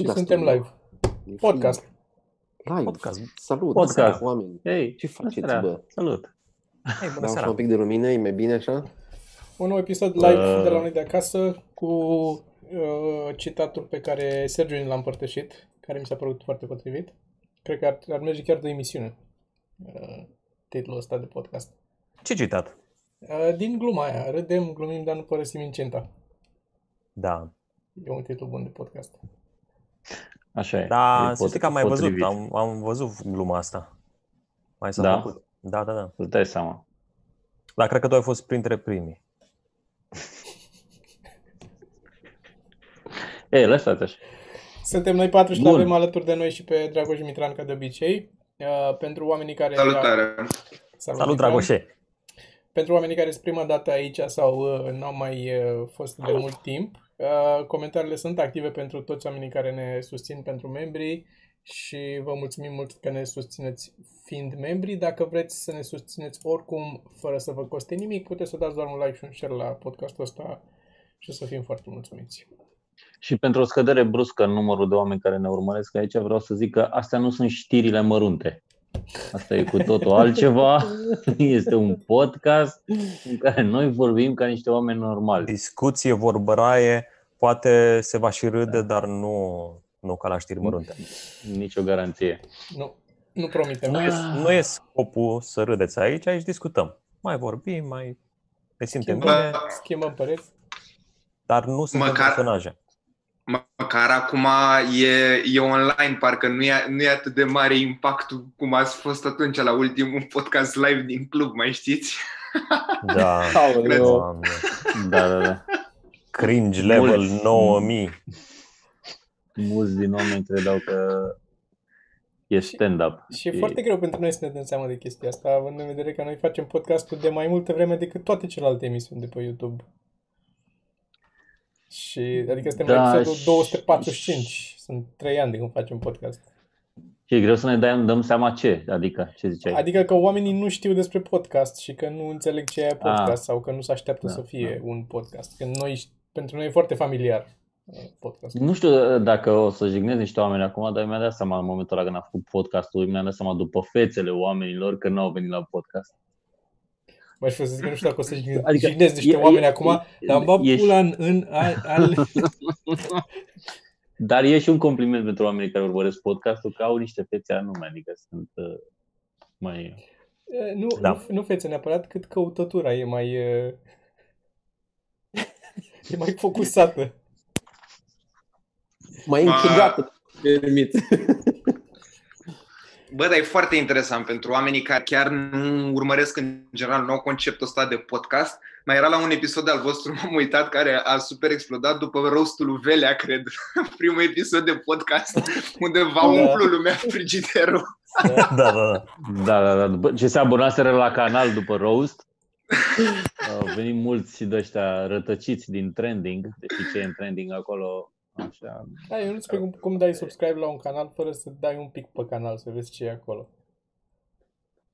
Și suntem live. Podcast. Live. Podcast. Salut. Podcast. Seara, oameni. Hei, Ce faceți, seara. bă? Salut! Hei, bună Dau și seara. un pic de lumină, e mai bine așa? Un nou episod live Uh. de la noi de acasă cu uh, citatul pe care Sergiu ni l-a împărtășit, care mi s-a părut foarte potrivit. Cred că ar, ar merge chiar de emisiune uh, titlul ăsta de podcast. Ce citat? Uh, din gluma aia, râdem, glumim, dar nu părăsim incinta. Da. E un titlu bun de podcast. Așa e. Da, E să știi că am mai potrivit. văzut, am, am văzut gluma asta. Mai s-a Da? făcut. Da, da, da. Îți dai seama. Dar cred că tu ai fost printre primii. Ei, lăsați așa. Suntem noi patru și Bun. avem alături de noi și pe Dragoș Mitran, ca de obicei. Uh, pentru oamenii care... Salutare! Salut, Salut, Mitran. Dragoșe! Pentru oamenii care sunt prima dată aici sau uh, nu au mai uh, fost de mult timp, uh, comentariile sunt active pentru toți oamenii care ne susțin pentru membrii și vă mulțumim mult că ne susțineți fiind membri. Dacă vreți să ne susțineți oricum, fără să vă coste nimic, puteți să dați doar un like și un share la podcastul ăsta și o să fim foarte mulțumiți. Și pentru o scădere bruscă în numărul de oameni care ne urmăresc aici, vreau să zic că astea nu sunt știrile mărunte. Asta e cu totul altceva. Este un podcast în care noi vorbim ca niște oameni normali. Discuție, vorbăraie, poate se va și râde, dar nu, nu ca la știri mărunte. Nicio garanție. Nu, nu promitem. Nu e, nu e scopul să râdeți aici, aici discutăm. Mai vorbim, mai ne simtem bine, Bă, Schimbăm păreți. dar nu suntem Măcar- personaje. Măcar acum e, e online, parcă nu e, nu e atât de mare impactul cum ați fost atunci la ultimul podcast live din club, mai știți? Da, Aoleu. Doamne. Da, da, da. Cringe level Mulți. 9000. Mulți din oameni credeau că e stand-up. Și e foarte greu pentru noi să ne dăm seama de chestia asta, având în vedere că noi facem podcastul de mai multă vreme decât toate celelalte emisiuni de pe YouTube. Și, adică suntem Da, la episodul și- 245. Sunt 3 ani de când facem podcast. Și e greu să ne dăm, dăm seama ce, adică ce ziceai. Adică că oamenii nu știu despre podcast și că nu înțeleg ce e podcast Ah. sau că nu se așteaptă Da, să fie un podcast. Că noi, pentru noi e foarte familiar uh, podcastul. Nu știu dacă o să jignesc niște oameni acum, dar mi-a dat seama în momentul ăla când am făcut podcastul, mi-am dat seama după fețele oamenilor că nu au venit la podcast. Mai și să zic că nu știu dacă o să jignesc Adică jignesc niște e- oameni e- acum, e- dar am băgat ești- pula în, în al, al... Dar e și un compliment pentru oamenii care urmăresc podcastul că au niște fețe anume, adică sunt uh, mai... E, Nu, Da. nu, nu fețe neapărat, cât căutătura e mai... e, E mai focusată. Mai Ma- închegată, permit. Bă, dar e foarte interesant pentru oamenii care chiar nu urmăresc în general nou conceptul ăsta de podcast. Mai era la un episod al vostru, m-am uitat, care a super explodat după roastul lui Velea, cred, primul episod de podcast, unde va Da. umplu lumea frigiderul. Da, da, da. Da, da, da. După ce se abonaseră la canal după roast, au venit mulți de ăștia rătăciți din trending, deci ce e în trending acolo, așa. Da, eu nu știu cum, cum dai subscribe la un canal fără să dai un pic pe canal, să vezi ce e acolo.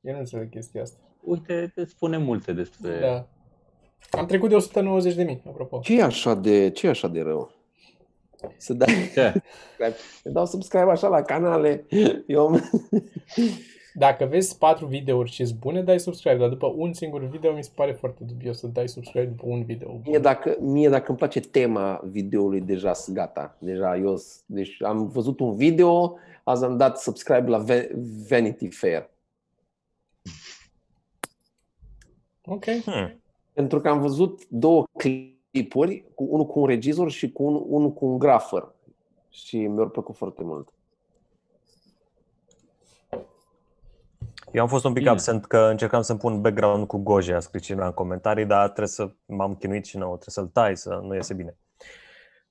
Eu nu înțeleg chestia asta. Uite, te spune multe despre... Da. Am trecut de 190 de mii, apropo. Ce e așa de, ce e așa de rău? Să dai, Ce? să dau subscribe așa la canale. Eu Dacă vezi 4 videouri și sunt bune, dai subscribe, dar după un singur video mi se pare foarte dubios să dai subscribe după un video. Mie dacă, mie dacă îmi place tema videoului, deja sunt gata. Deja eu, s- deci am văzut un video, azi am dat subscribe la Ve- Vanity Fair. Ok. Hmm. Pentru că am văzut două clipuri, cu unul cu un regizor și cu un, unul cu un grafer. Și mi-au plăcut foarte mult. Eu am fost un pic Bine. absent că încercam să-mi pun background cu Goje, a scris cineva în comentarii, dar trebuie să m-am chinuit și nou, trebuie să-l tai, să nu iese bine.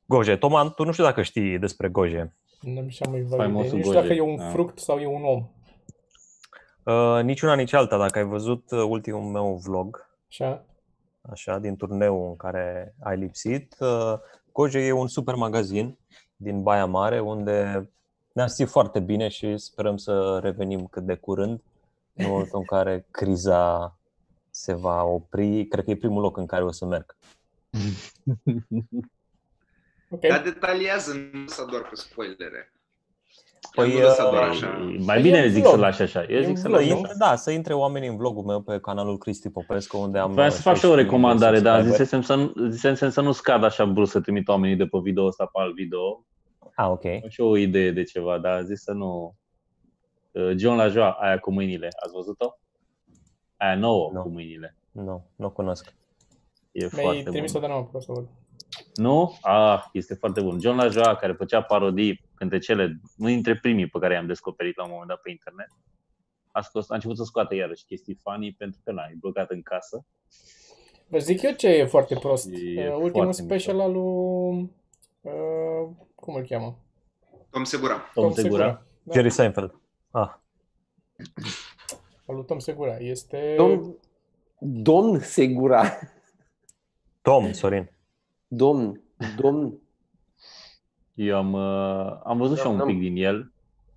Goje, Toma, tu nu știu dacă știi despre Goje. Nu am și am mai văzut. Faimosul Nu știu dacă Goje, e un da. fruct sau e un om. Uh, nici una, nici alta. Dacă ai văzut uh, ultimul meu vlog, Așa? așa, din turneul în care ai lipsit, uh, Goje e un super magazin din Baia Mare, unde ne-am simțit foarte bine și sperăm să revenim cât de curând, în momentul în care criza se va opri. Cred că e primul loc în care o să merg. Ok. Dar detaliază, nu lăsa doar pe spoilere. Păi, nu lăsa uh, doar așa. Mai E bine un zic vlog. să lași așa. Eu E zic un să vlog, lași nu? așa. Intră, da, să intre oamenii în vlogul meu pe canalul Cristi Popescu, unde am... Vreau să fac și o 16.000 de recomandare, dar subscriberi. zisesem să nu, zisesem să nu scad așa brusc să trimit oamenii de pe video ăsta pe alt video. Ah, ok. Am și o idee de ceva, dar zis să nu... Uh, John Lajoa, aia cu mâinile, ați văzut-o? Aia nouă Nu. cu mâinile. Nu, nu cunosc. E Mi-ai foarte trimis-o bun. de nou, vreau să văd. Nu? Ah, este foarte bun. John Lajoa, care făcea parodii cântecele, unul dintre primii pe care i-am descoperit la un moment dat pe internet, a, scos, a început să scoată iarăși chestii funny pentru că na, e blocat în casă. Vă zic eu ce e foarte prost. E Uh, Ultimul foarte special al lui... Uh, cum îl cheamă? Tom Segura. Tom Segura. Da, Jerry Seinfeld. Ah, al lui Tom Segura. Este... Domn, domn Segura. Tom, Sorin. Domn, domn. Eu am, uh, am văzut și eu un N-am- pic din el,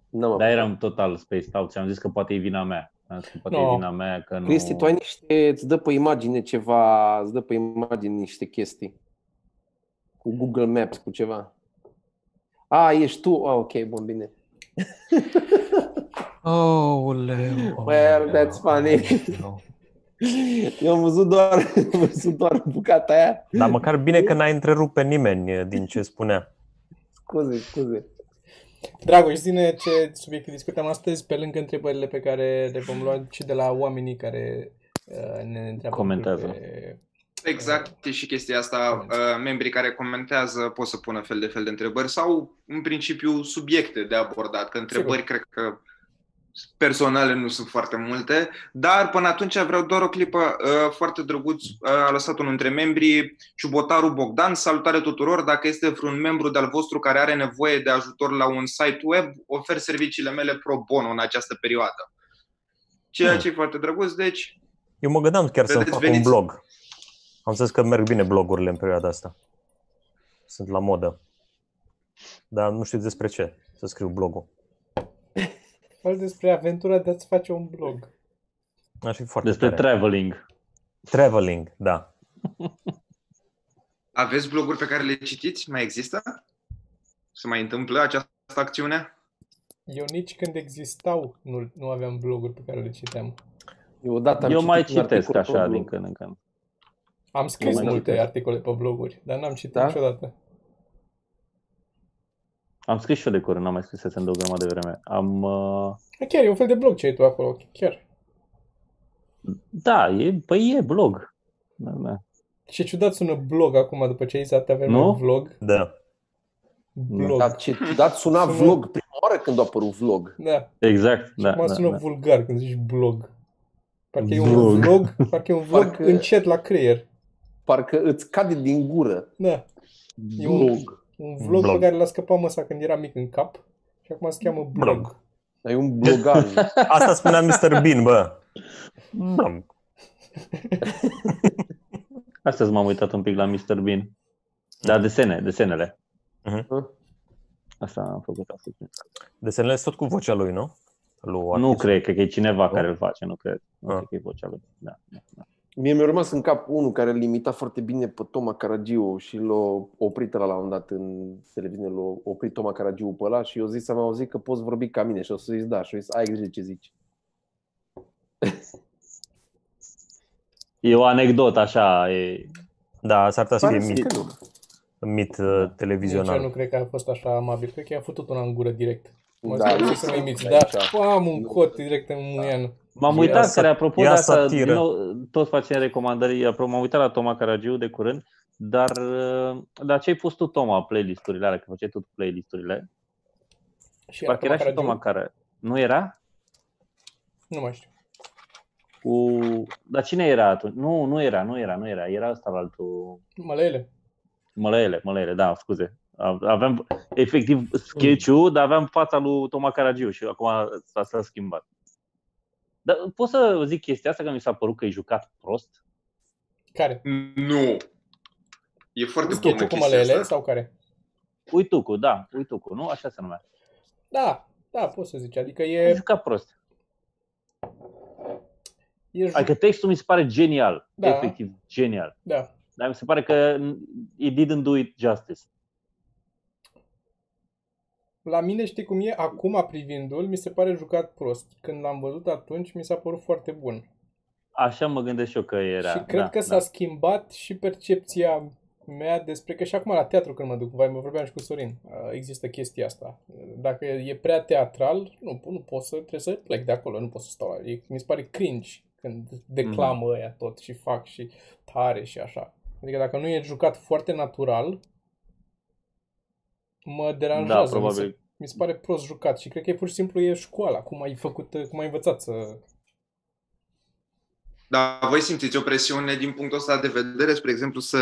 N-am dar apucat. eram total spaced out și am zis că poate e vina mea. Am zis că poate No. e vina mea că nu... Cristi, tu ai niște, îți dă pe imagine ceva, îți dă pe imagine niște chestii. Cu Google Maps, cu ceva. A, ești tu? Ah, ok, bun, bine. Oh, leu. Well, that's funny. Eu am văzut doar, am văzut doar bucata aia. Dar măcar bine că n-ai întrerupt pe nimeni eh, din ce spunea. Scuze, scuze. Dragoș, zine ce subiecte discutăm astăzi, pe lângă întrebările pe care le vom lua și de la oamenii care uh, ne întreabă. Comentează. Pe... Exact, e și chestia asta. Uh, membrii care comentează pot să pună fel de fel de întrebări sau, în principiu, subiecte de abordat. Că întrebări, cred că personale nu sunt foarte multe, dar până atunci vreau doar o clipă uh, foarte drăguț. Uh, a lăsat unul dintre membrii, Ciubotaru Bogdan. Salutare tuturor! Dacă este vreun membru de-al vostru care are nevoie de ajutor la un site web, ofer serviciile mele pro bono în această perioadă. Ceea Hmm. ce e foarte drăguț, deci Eu mă gândeam chiar să-mi Vedeți, fac un veniți. blog. Am zis că merg bine blogurile în perioada asta. Sunt la modă. Dar nu știu despre ce să scriu blogul. Fă despre aventura de a-ți face un blog. Aș fi foarte Despre tare. traveling. Traveling, da. Aveți bloguri pe care le citiți? Mai există? Se mai întâmplă această acțiune? Eu nici când existau nu, nu aveam bloguri pe care le citeam. Eu odată am Eu mai citit un citesc articol pe așa blog. din când în când. Am scris mai multe citesc. articole pe bloguri, dar n-am citit Da? niciodată. Am scris și eu de curând, n-am mai scris de o grămadă de vreme. Am, uh, Chiar e un fel de blog ce ai tu acolo, chiar. da, e, păi e blog. Da, da. Ce ciudat sună blog acum după ce ai zis atâtea vreme Nu? vlog. Da. Blog. Dar ce ciudat suna Sună- vlog prima oară când a apărut vlog. Da. Exact, Și da, acum da, sună da. vulgar când zici blog. Parcă e un Vlog. vlog, parcă e un vlog Parcă- încet la creier. Parcă îți cade din gură. Da. E un- Vlog. Un vlog, Blog. pe care l-a scăpat măsa când era mic în cap și acum se cheamă blog. Blog. Ai un blogaj. Asta spunea Mr. Bean, bă. Blog. Astăzi m-am uitat un pic la Mr. Bean. Da, desene, desenele. Mhm. Asta am făcut astăzi. Desenele sunt tot cu vocea lui, nu? Lui Nu artistul. cred, cred că e cineva Nu? care îl face, nu cred. Nu Ah. cred că e vocea lui. Da, da, da. Mie mi-a rămas în cap unul care îl imita foarte bine pe Toma Caragiu și l-a oprit la un moment dat în televiziune, l-a oprit Toma Caragiu pe ăla și eu zis, am auzit că poți vorbi ca mine și o să zis da și eu zis, ai grijă ce zici. E o anecdotă așa, e... Da, s-ar putea să Pare fie mit, că nu. mit uh, Nici eu nu televizional. cred că a fost așa amabil. Cred că i-a făcut una în gură direct. Mă Da, da, nu să mă imiți. sunt Da, aici. am un cot direct în mâian. M-am Ia uitat, sa- care apropo de ia asta, satiră. din nou, tot facem recomandări, apropo, m-am uitat la Toma Caragiu de curând, dar, uh, dar ce ai pus tu, Toma, playlisturile alea, că făceai tu playlisturile? Și Parcă era și Caragiu? Toma care... Nu era? Nu mai știu. Cu... Dar cine era atunci? Nu, nu era, nu era, nu era. Era ăsta la altul. Mălăele. Mălăele, mălăele, da, scuze. Aveam efectiv sketch dar aveam fața lui Toma Caragiu și acum s-a, s-a schimbat. Dar pot să zic chestia asta că mi s-a părut că e jucat prost? Care? Nu. E foarte bună Sketch-ul cu chestia mălăele asta. sau care? Uitucu, da, Uitucu, nu? Așa se numea. Da, da, poți să zici. Adică E e... jucat prost. e ju- Adică textul mi se pare genial. Da. Efectiv, genial. Da. Dar mi se pare că it didn't do it justice. La mine știi cum e, acum privindu-l, mi se pare jucat prost. Când l-am văzut atunci, mi s-a părut foarte bun. Așa mă gândesc și eu că era. și cred da, că s-a da. schimbat și percepția mea despre că și acum la teatru când mă duc, vai, mă vorbeam și cu Sorin, uh, există chestia asta. Dacă e prea teatral, nu, nu pot să, trebuie să plec de acolo, nu pot să stau. E, mi se pare cringe când declamă Mhm. ăia tot și fac și tare și așa. Adică dacă nu e jucat foarte natural, mă deranjează. Da, mi se, probabil. mi se pare prost jucat și cred că e pur și simplu e școala, cum ai făcut, cum ai învățat să... Dar voi simțiți o presiune din punctul ăsta de vedere, spre exemplu, să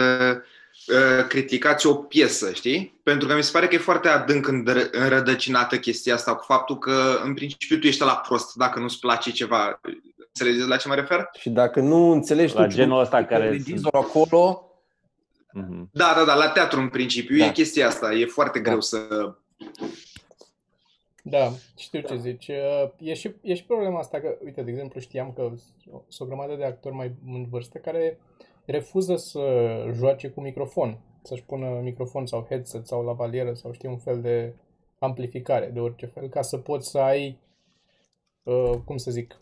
uh, criticați o piesă, știi? Pentru că mi se pare că e foarte adânc îndră- înrădăcinată chestia asta cu faptul că, în principiu, tu ești la prost dacă nu-ți place ceva. Înțelegeți la ce mă refer? Și dacă nu înțelegi La tu ce genul ăsta critică care regizor acolo, Mhm. Da, da, da, la teatru, în principiu, Da. e chestia asta. E foarte Da. greu să... Da, știu ce zici. Uh, E și, e și problema asta că, uite, de exemplu, știam că sunt o grămadă de actori mai în vârstă care refuză să joace cu microfon, să-și pună microfon sau headset sau lavalieră sau știu un fel de amplificare de orice fel, ca să poți să ai, uh, cum să zic,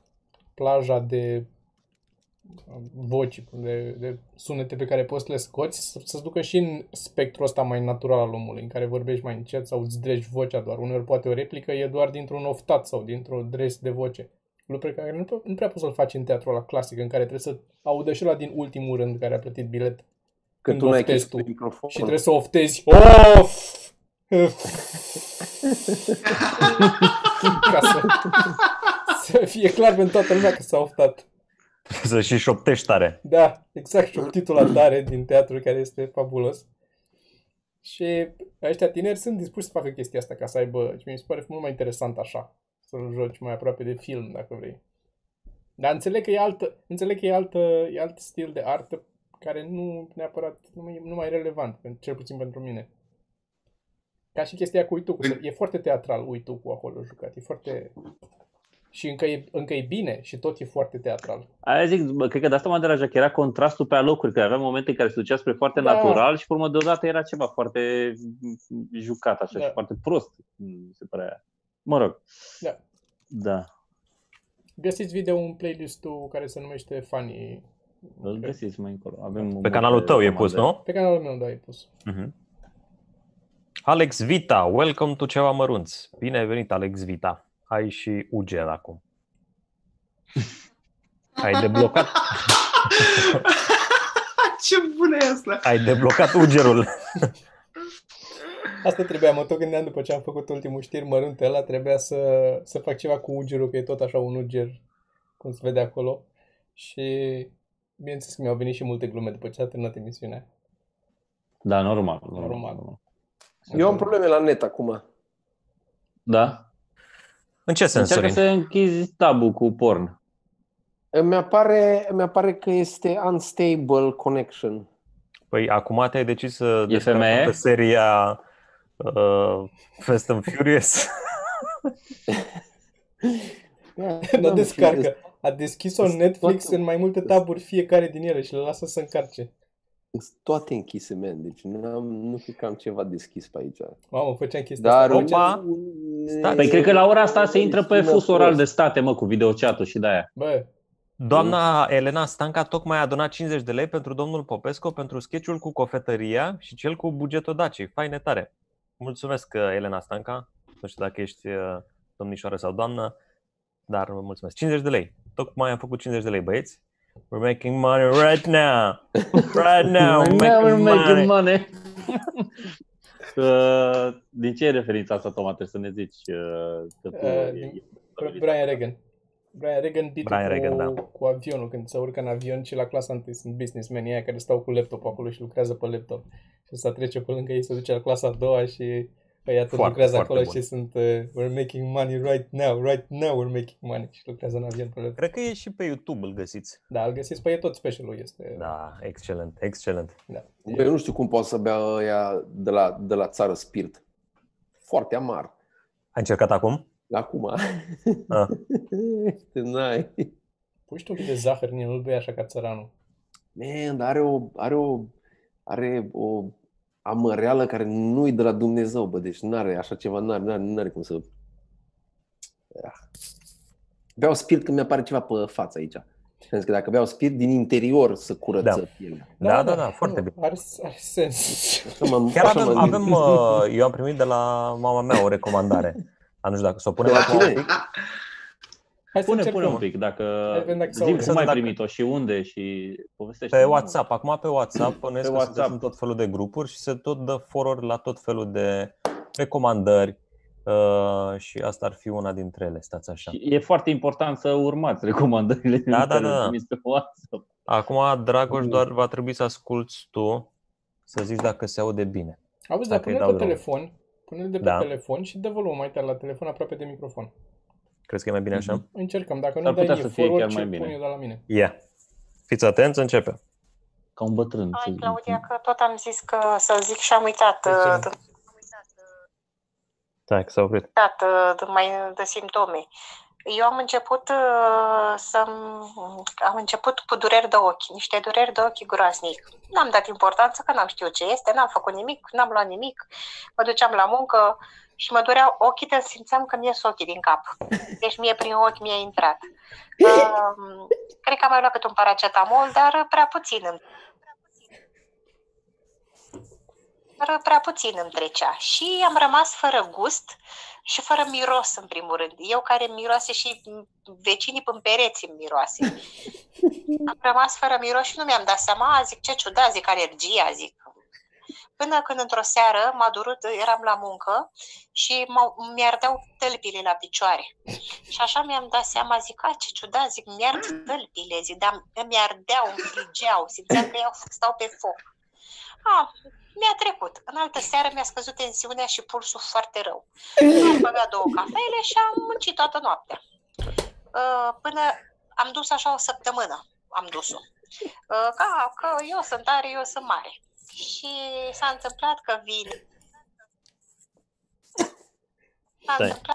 plaja de uh, voci, de, de sunete pe care poți să le scoți, să, să-ți ducă și în spectrul ăsta mai natural al omului, în care vorbești mai încet sau îți dregi vocea doar. Uneori poate o replică e doar dintr-un oftat sau dintr-o dres de voce. Lucru pe care nu, prea- nu prea poți să-l faci în teatrul ăla clasic, în care trebuie să audă și la din ultimul rând care a plătit bilet. că Când tu n-ai oftezi chestii tu. pe microfon. Și trebuie să oftezi. Of! Ca să, să fie clar pentru toată lumea că s-a oftat. Să și șoptești tare. Da, exact, și titula tare din teatru care este fabulos. Și ăștia tineri sunt dispuși să facă chestia asta ca să aibă, și mi se pare mult mai interesant așa, să-l joci mai aproape de film, dacă vrei. Dar înțeleg că e, altă, înțeleg că e, altă, e alt stil de artă care nu neapărat, nu mai, nu mai e relevant, pen- cel puțin pentru mine. Ca și chestia cu uitucul, e foarte teatral uitucul acolo jucat, e foarte... Și încă e, încă e bine și tot e foarte teatral. Aia zic, bă, cred că de asta mă deranja, că era contrastul pe alocuri, că avea momente în care se ducea spre foarte Da. natural și pe urmă deodată era ceva foarte jucat așa Da. și foarte prost, mi se părea. Mă rog. Da. Da. Găsiți video în playlist-ul care se numește Funny. Îl găsiți mai încolo. Avem Pe multe canalul tău e pus, recomandări. nu? Pe canalul meu, da, e pus. Mhm. Alex Vita, welcome to ceva mărunți. Bine ai venit, Alex Vita. Ai și Uger acum. Ai deblocat, Ce bună e asta! ai deblocat Ugerul. Asta trebuia, mă tot gândeam după ce am făcut ultimul știri mărunte ăla, trebuia să, să fac ceva cu ugerul, că e tot așa un uger, cum se vede acolo. Și bineînțeles că mi-au venit și multe glume după ce a terminat emisiunea. Da, normal. normal. Normal. Eu am probleme la net acum. Da? În ce sens, Încearcă Sorin? să închizi tabul cu porn. Îmi apare, îmi apare că este unstable connection. Păi acum te-ai decis să descarci femeie? toată seria uh, Fast and Furious. Da, Dar da, descarcă. A deschis-o în Netflix toate- în mai multe taburi fiecare din ele și le lasă să încarce. Sunt toate închise, man. Deci nu, am, nu cred că am ceva deschis pe aici. Mamă, făceam chestia Dar asta. Acum- uite, Stai, Păi cred că la ora asta se intră pe Sună fus oral prost. de state, mă, cu videochat-ul și de-aia. Bă, Doamna Elena Stanca tocmai a donat 50 de lei pentru domnul Popescu pentru sketchul cu cofetăria și cel cu bugetul Daci. Faine tare! Mulțumesc, uh, Elena Stanca. Nu știu dacă ești uh, domnișoară sau doamnă, dar vă mulțumesc. 50 de lei. Tocmai am făcut 50 de lei, băieți. We're making money right now. Right now, we're making money. money. Uh, Din ce e referința asta, Toma? Trebuie să ne zici. uh, Că tu Uh, e- din- e- Brian Regan. Brian Regan beat Brian cu, Regan, da. cu avionul, când se urcă în avion și la clasa întâi sunt businessmen aia care stau cu laptop acolo și lucrează pe laptop. Și să trece pe lângă ei, se duce la clasa a doua și ăia tot Foarte, lucrează foarte acolo bun. și sunt uh, we're making money right now, right now we're making money și lucrează în avion pe laptop. Cred că e și pe YouTube, îl găsiți. Da, îl găsiți pe e tot specialul este. Da, excelent, excelent. da. Bă, eu nu știu cum poate să bea ăia de la, de la țară spirit. Foarte amar. Ai încercat acum? Acum. Ah. Este n-ai. Pui și tu un pic de zahăr în el, nu-l bei așa ca țăranul. Man, dar are o, are o, are o amăreală care nu-i de la Dumnezeu, bă, deci n-are așa ceva, n-are, n-are, n-are cum să... Ah. Beau spirit când mi-apare ceva pe față aici. Pentru că dacă beau spirit, din interior să curăță Da. pielea. Da, da, da, foarte nu, bine. Are, are sens. Așa mă- Chiar așa avem, mă avem gândesc. uh, eu am primit de la mama mea o recomandare. Dar nu știu dacă să o punem De la acum. Cine? Hai să Pune, încercăm. pune un pic, dacă, Hai, vedem dacă se zi aude. cum ai Dacă- primit-o și unde și povestește. Pe WhatsApp, acum pe WhatsApp, bănuiesc că WhatsApp. sunteți în tot felul de grupuri și se tot dă forward la tot felul de recomandări uh, și asta ar fi una dintre ele, stați așa. Și e foarte important să urmați recomandările Da, pe da, care le da. primiți pe WhatsApp. Acum, Dragoș, doar va trebui să asculți tu să zici dacă se aude bine. Auzi, dar Dacă îi pune-l dau pe drumul. telefon. Pune-l de pe Da. telefon și dă volumul mai tare la telefon, aproape de microfon. Crezi că e mai bine așa? Încercăm. Dacă S-ar nu dai putea mie să fie forward, chiar mai ce bine. pun eu de la mine. Ia. Fiți atenți, începem. Ca un bătrân. Hai, să- Claudia, că tot am zis că să zic și am uitat, Excelent. uh, Stai că s-a oprit. uitat uh, de, mai, de simptome. Eu am început uh, să am început cu dureri de ochi, niște dureri de ochi groaznic. N-am dat importanță că n-am știut ce este, n-am făcut nimic, n-am luat nimic. Mă duceam la muncă și mă dureau ochii, de simțeam că mi ies ochii din cap. Deci mie prin ochi mi-a intrat. Uh, cred că am mai luat câte un paracetamol, dar prea puțin îmi dar prea puțin îmi trecea și am rămas fără gust și fără miros în primul rând. Eu care miroase și vecinii pe pereți îmi miroase. Am rămas fără miros și nu mi-am dat seama, zic ce ciudat, zic alergia, zic. Până când într-o seară m-a durut, eram la muncă și m-au- mi-ardeau tălpile la picioare. Și așa mi-am dat seama, zic, a, ce ciudat, zic, mi-ard tălpile, zic, dar mi-ardeau, îmi frigeau, simțeam că iau, stau pe foc. A, mi-a trecut. În altă seară mi-a scăzut tensiunea și pulsul foarte rău. Am băgat două cafele și am muncit toată noaptea. Uh, Până am dus așa o săptămână, am dus-o. Uh, Ca că eu sunt tare, eu sunt mare. Și s-a întâmplat că vine. S-a Stai. întâmplat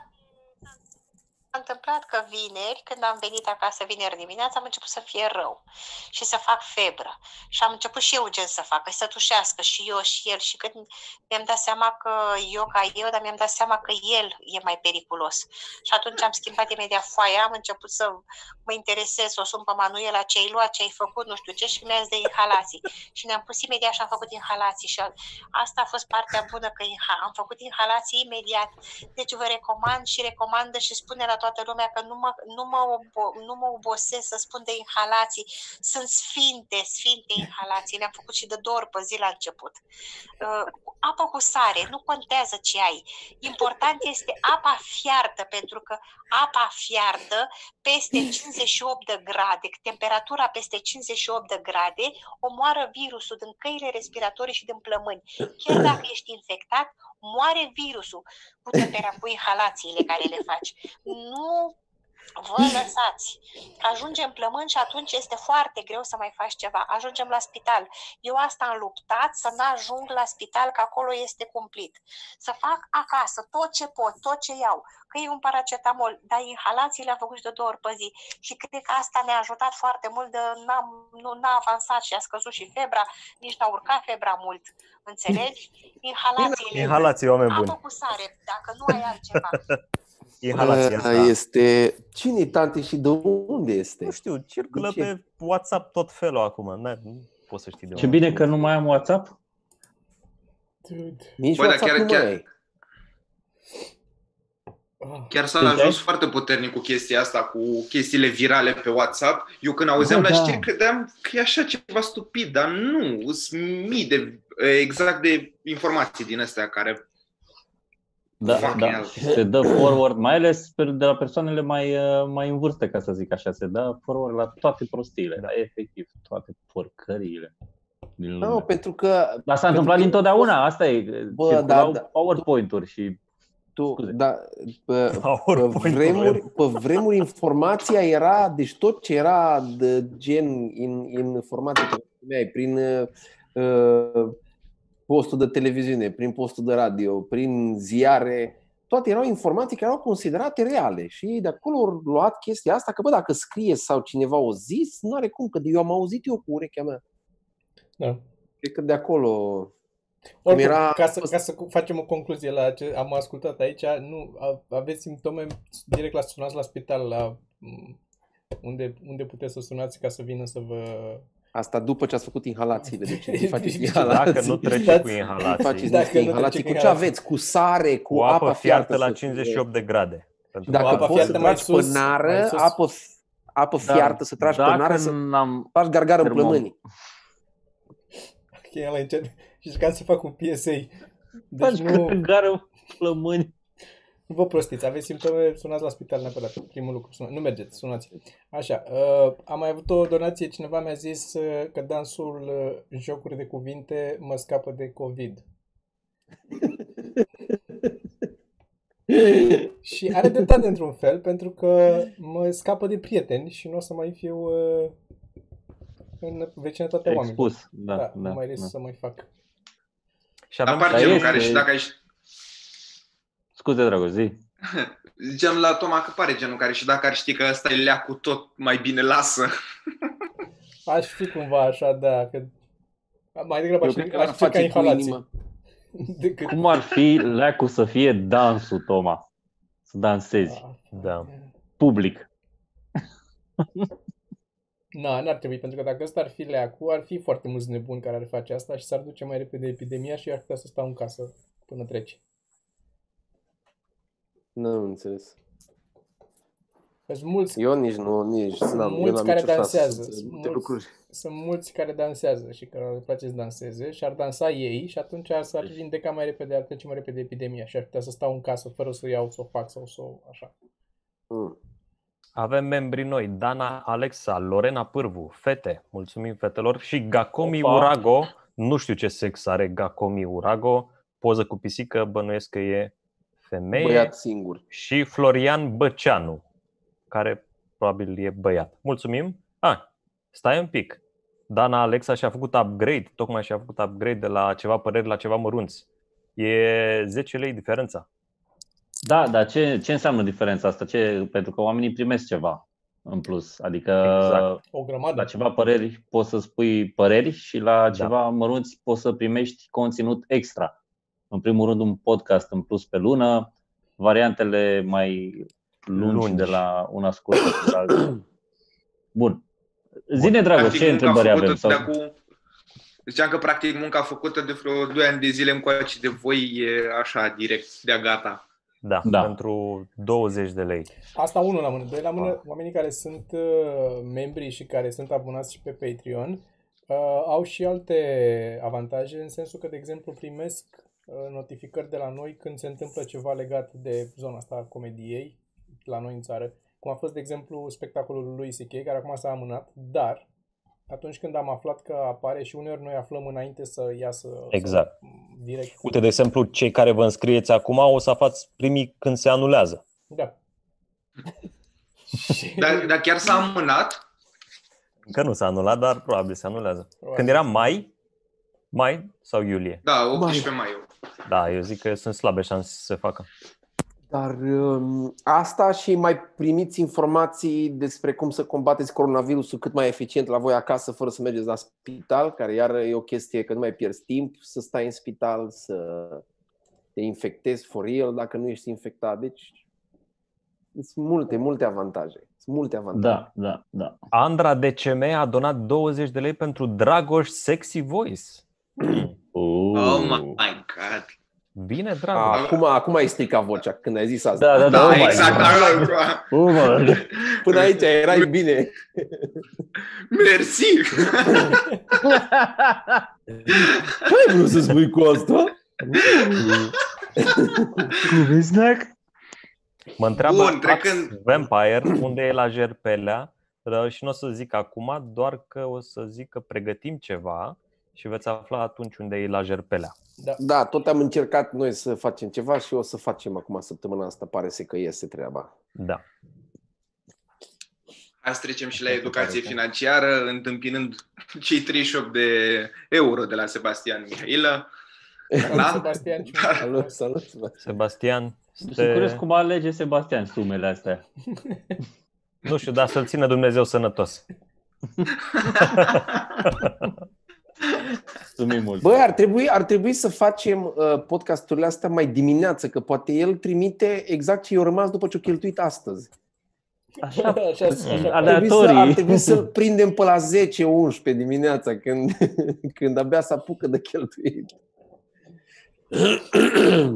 S-a întâmplat că vineri, când am venit acasă vineri dimineața, am început să fie rău și să fac febră. Și am început și eu gen să facă, să tușească și eu și el. Și când mi-am dat seama că eu ca eu, dar mi-am dat seama că el e mai periculos. Și atunci am schimbat imediat foaia, am început să mă interesez, o sun pe Manuela ce ai luat, ce ai făcut, nu știu ce, și mi-a zis de inhalații. Și ne-am pus imediat și am făcut inhalații. Și asta a fost partea bună, că inha- am făcut inhalații imediat. Deci vă recomand și recomandă și spune la toată lumea că nu mă, nu mă, obo- nu mă obosesc să spun de inhalații. Sunt sfinte, sfinte inhalații. Le-am făcut și de două ori pe zi la început. Uh, apă cu sare, nu contează ce ai. Important este apa fiartă, pentru că apa fiartă peste 58 de grade, temperatura peste 58 de grade, omoară virusul din căile respiratorii și din plămâni. Chiar dacă ești infectat, moare virusul cu temperatura, cu inhalațiile care le faci. Nu vă lăsați. Ajungem în plămân și atunci este foarte greu să mai faci ceva. Ajungem la spital. Eu asta am luptat să nu ajung la spital, că acolo este cumplit. Să fac acasă tot ce pot, tot ce iau. Că e un paracetamol, dar inhalații le-am făcut și de două ori pe zi. Și cred că asta ne-a ajutat foarte mult de n-am, nu, n-a avansat și a scăzut și febra, nici n-a urcat febra mult. Înțelegi? Inhalațiile. Inhalații, oameni Apă buni. cu sare, dacă nu ai altceva. Inhalații Uh, asta. Este... Cine tante și de unde este? Nu știu, circulă De ce? pe WhatsApp tot felul acum. N- Nu poți să știi de Ce unde. bine că nu mai am WhatsApp. Dude. Nici Bă, dar WhatsApp chiar- nu mai chiar- ai. Ah. Chiar s-a Simțeai? ajuns foarte puternic cu chestia asta, cu chestiile virale pe WhatsApp. Eu când auzeam Da, la da. știri credeam că e așa ceva stupid, dar nu, sunt mii de, exact de informații din astea care... Da, Fucking da. hell. Și se dă forward, mai ales pe- de la persoanele mai, uh, mai în vârstă, ca să zic așa, se dă forward la toate prostiile, da, efectiv, toate porcăriile din lume. Nu, pentru că Dar s-a pentru întâmplat că- dintotdeauna, asta e. Bă, circulau da, da. PowerPoint-uri și tu, Scuze. da, pe, pe, PowerPoint-ul vremuri, pe vremuri informația era, deci tot ce era de gen în, în informatică, prin uh, postul de televiziune, prin postul de radio, prin ziare, toate erau informații care erau considerate reale și ei de acolo au luat chestia asta că bă, dacă scrie sau cineva o zis, nu are cum, că eu am auzit eu cu urechea mea. Da. Cred că de acolo Oricum, era- ca, să, ca să facem o concluzie la ce am ascultat aici, nu a- aveți simptome, direct la sunați la spital, la m, unde, unde puteți să sunați ca să vină să vă... Asta după ce ați făcut inhalațiile, deci Deci, faceți dacă inhalații. Dacă nu trece Dați- cu faceți inhalații, Dacă niște nu inhalații. trece Cu cu ce inhalații. aveți? Cu sare, cu, cu apă fiartă la să- 58 de grade. Pentru Dacă Cu apă poți fiartă să mai tragi sus, pe nară, mai sus. apă, apă fiartă, să tragi pe dacă nară, să n-am... faci gargară în Termom- plămânii. Ok, ăla încet. Și încercam să fac un PSA. Deci Faci nu, gară plămâni. Nu vă prostiți, aveți simptome, sunați la spital neapărat, primul lucru. Sunați. Nu mergeți, sunați. Așa, uh, am mai avut o donație, cineva mi-a zis uh, că dansul uh, jocuri de cuvinte mă scapă de COVID. Și are dreptate într-un fel, pentru că mă scapă de prieteni și nu o să mai fiu uh, în vecinătatea oamenilor. Expus. Da, Da, da, nu mai da. risc să mai fac. Și avem Apar Dar genul este- care și dacă ești... Scuze, Dragoș, zi. Ziceam la Toma că pare genul care și dacă ar ști că ăsta e leacul tot mai bine lasă. Aș fi cumva așa, da, că mai degrabă Eu aș, cred că aș l-ar încerca face cu inhalații inima. decât... Cum ar fi leacul să fie dansul, Toma? Să dansezi. Da. Public. Na, n-ar trebui, pentru că dacă ăsta ar fi leacul, ar fi foarte mulți nebuni care ar face asta și s-ar duce mai repede epidemia și ar putea să stau în casă până trece. Nu am înțeles. Sunt mulți, Eu nici nu, nici n-am, eu mulți n-am care nicio șansă dansează. să Sunt multe mulți, lucruri. sunt mulți care dansează și care le place să danseze și ar dansa ei și atunci s-ar vindeca mai repede, ar trece mai repede epidemia și ar putea să stau în casă fără să o iau, să o fac sau să o așa. Mm. Avem membri noi, Dana, Alexa, Lorena Pârvu, fete, mulțumim fetelor, și Gacomi Opa. Urago, nu știu ce sex are Gacomi Urago, poză cu pisică, bănuiesc că e femeie, Băiat singur. și Florian Băceanu, care probabil e băiat. Mulțumim! Ah, stai un pic. Dana Alexa și-a făcut upgrade, tocmai și-a făcut upgrade de la ceva păreri la ceva mărunți. E 10 lei diferența. Da, dar ce, ce înseamnă diferența asta? Ce, pentru că oamenii primesc ceva în plus. Adică Exact. O grămadă. la ceva păreri poți să spui păreri și la ceva mărunți poți să primești conținut extra. În primul rând un podcast în plus pe lună, variantele mai lungi, Lungi. de la una scurtă la alta. Bun. Zine, Dragoș, Practic, ce munca întrebări avem? făcută Sau... de acum- Ziceam că practic munca făcută de vreo 2 ani de zile încoace de voi e așa, direct, de gata. Da, Da. pentru 20 de lei. Asta unul la mână. Doi la mână, oamenii care sunt uh, membri și care sunt abonați și pe Patreon uh, au și alte avantaje, în sensul că, de exemplu, primesc uh, notificări de la noi când se întâmplă ceva legat de zona asta a comediei la noi în țară. Cum a fost, de exemplu, spectacolul lui C.K., care acum s-a amânat, dar atunci când am aflat că apare și uneori noi aflăm înainte să iasă Exact. Să, direct. Uite, de exemplu, cei care vă înscrieți acum o să fați primii când se anulează. Da. Dar, dar chiar s-a amânat? Încă nu s-a anulat, dar probabil se anulează. Probabil. Când era mai, mai sau iulie? Da, 18 mai. Da, eu zic că sunt slabe șanse să se facă. Dar um, asta și mai primiți informații despre cum să combateți coronavirusul cât mai eficient la voi acasă fără să mergeți la spital, care iar e o chestie că nu mai pierzi timp să stai în spital, să te infectezi for real dacă nu ești infectat. Deci sunt multe, multe avantaje. Sunt multe avantaje. Da, da, da. Andra DCM a donat 20 de lei pentru Dragoș Sexy Voice. Oh my god. Bine, Dragoș. Acum, acum ai stricat vocea când ai zis asta. Da, da, da. Da, oh my exact. God. Da, Oh my God. Până aici erai bine. Mersi! Ce ai vrut să spui cu asta? Mă întreabă Bun, Ax trecând- Vampire unde e la Jerpelea dar și nu o să zic acum, doar că o să zic că pregătim ceva și veți afla atunci unde e la Jerpelea. Da. Da, tot am încercat noi să facem ceva și o să facem acum săptămâna asta. Pare să că iese treaba. Da. Hai să trecem și la educație financiară, întâmpinând cei 38 de euro de la Sebastian Mihailă. Da? Sebastian și Salut, salut. Sebastian, Sunt este... curios cum alege Sebastian sumele astea. nu știu, dar să-l țină Dumnezeu sănătos. Mulțumim mult. Băi, ar trebui, ar trebui să facem uh, podcasturile astea mai dimineață, că poate el trimite exact ce i-a rămas după ce a cheltuit astăzi. Așa, Așa, așa. Ar trebui, să, aleatorii. ar trebui să-l prindem pe la 10-11 dimineața, când, când abia se apucă de cheltuit.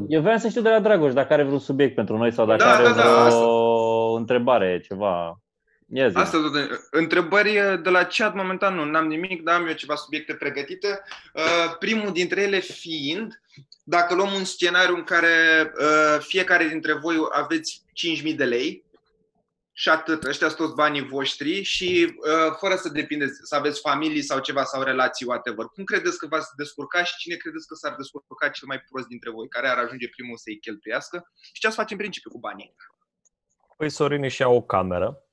Eu vreau să știu de la Dragoș dacă are vreun subiect pentru noi sau dacă Da, are da, da, vreo asta. întrebare, ceva. Ia zi. Asta tot. Întrebări de la chat, momentan nu, n-am nimic, dar am eu ceva subiecte pregătite. Uh, Primul dintre ele fiind, dacă luăm un scenariu în care uh, fiecare dintre voi aveți 5.000 de lei și atât, ăștia sunt toți banii voștri și uh, fără să depindeți, să aveți familii sau ceva sau relații, whatever. Cum credeți că v-ați descurca și cine credeți că s-ar descurca cel mai prost dintre voi, care ar ajunge primul să-i cheltuiască și ce ați face în principiu cu banii? Păi Sorin își ia o cameră.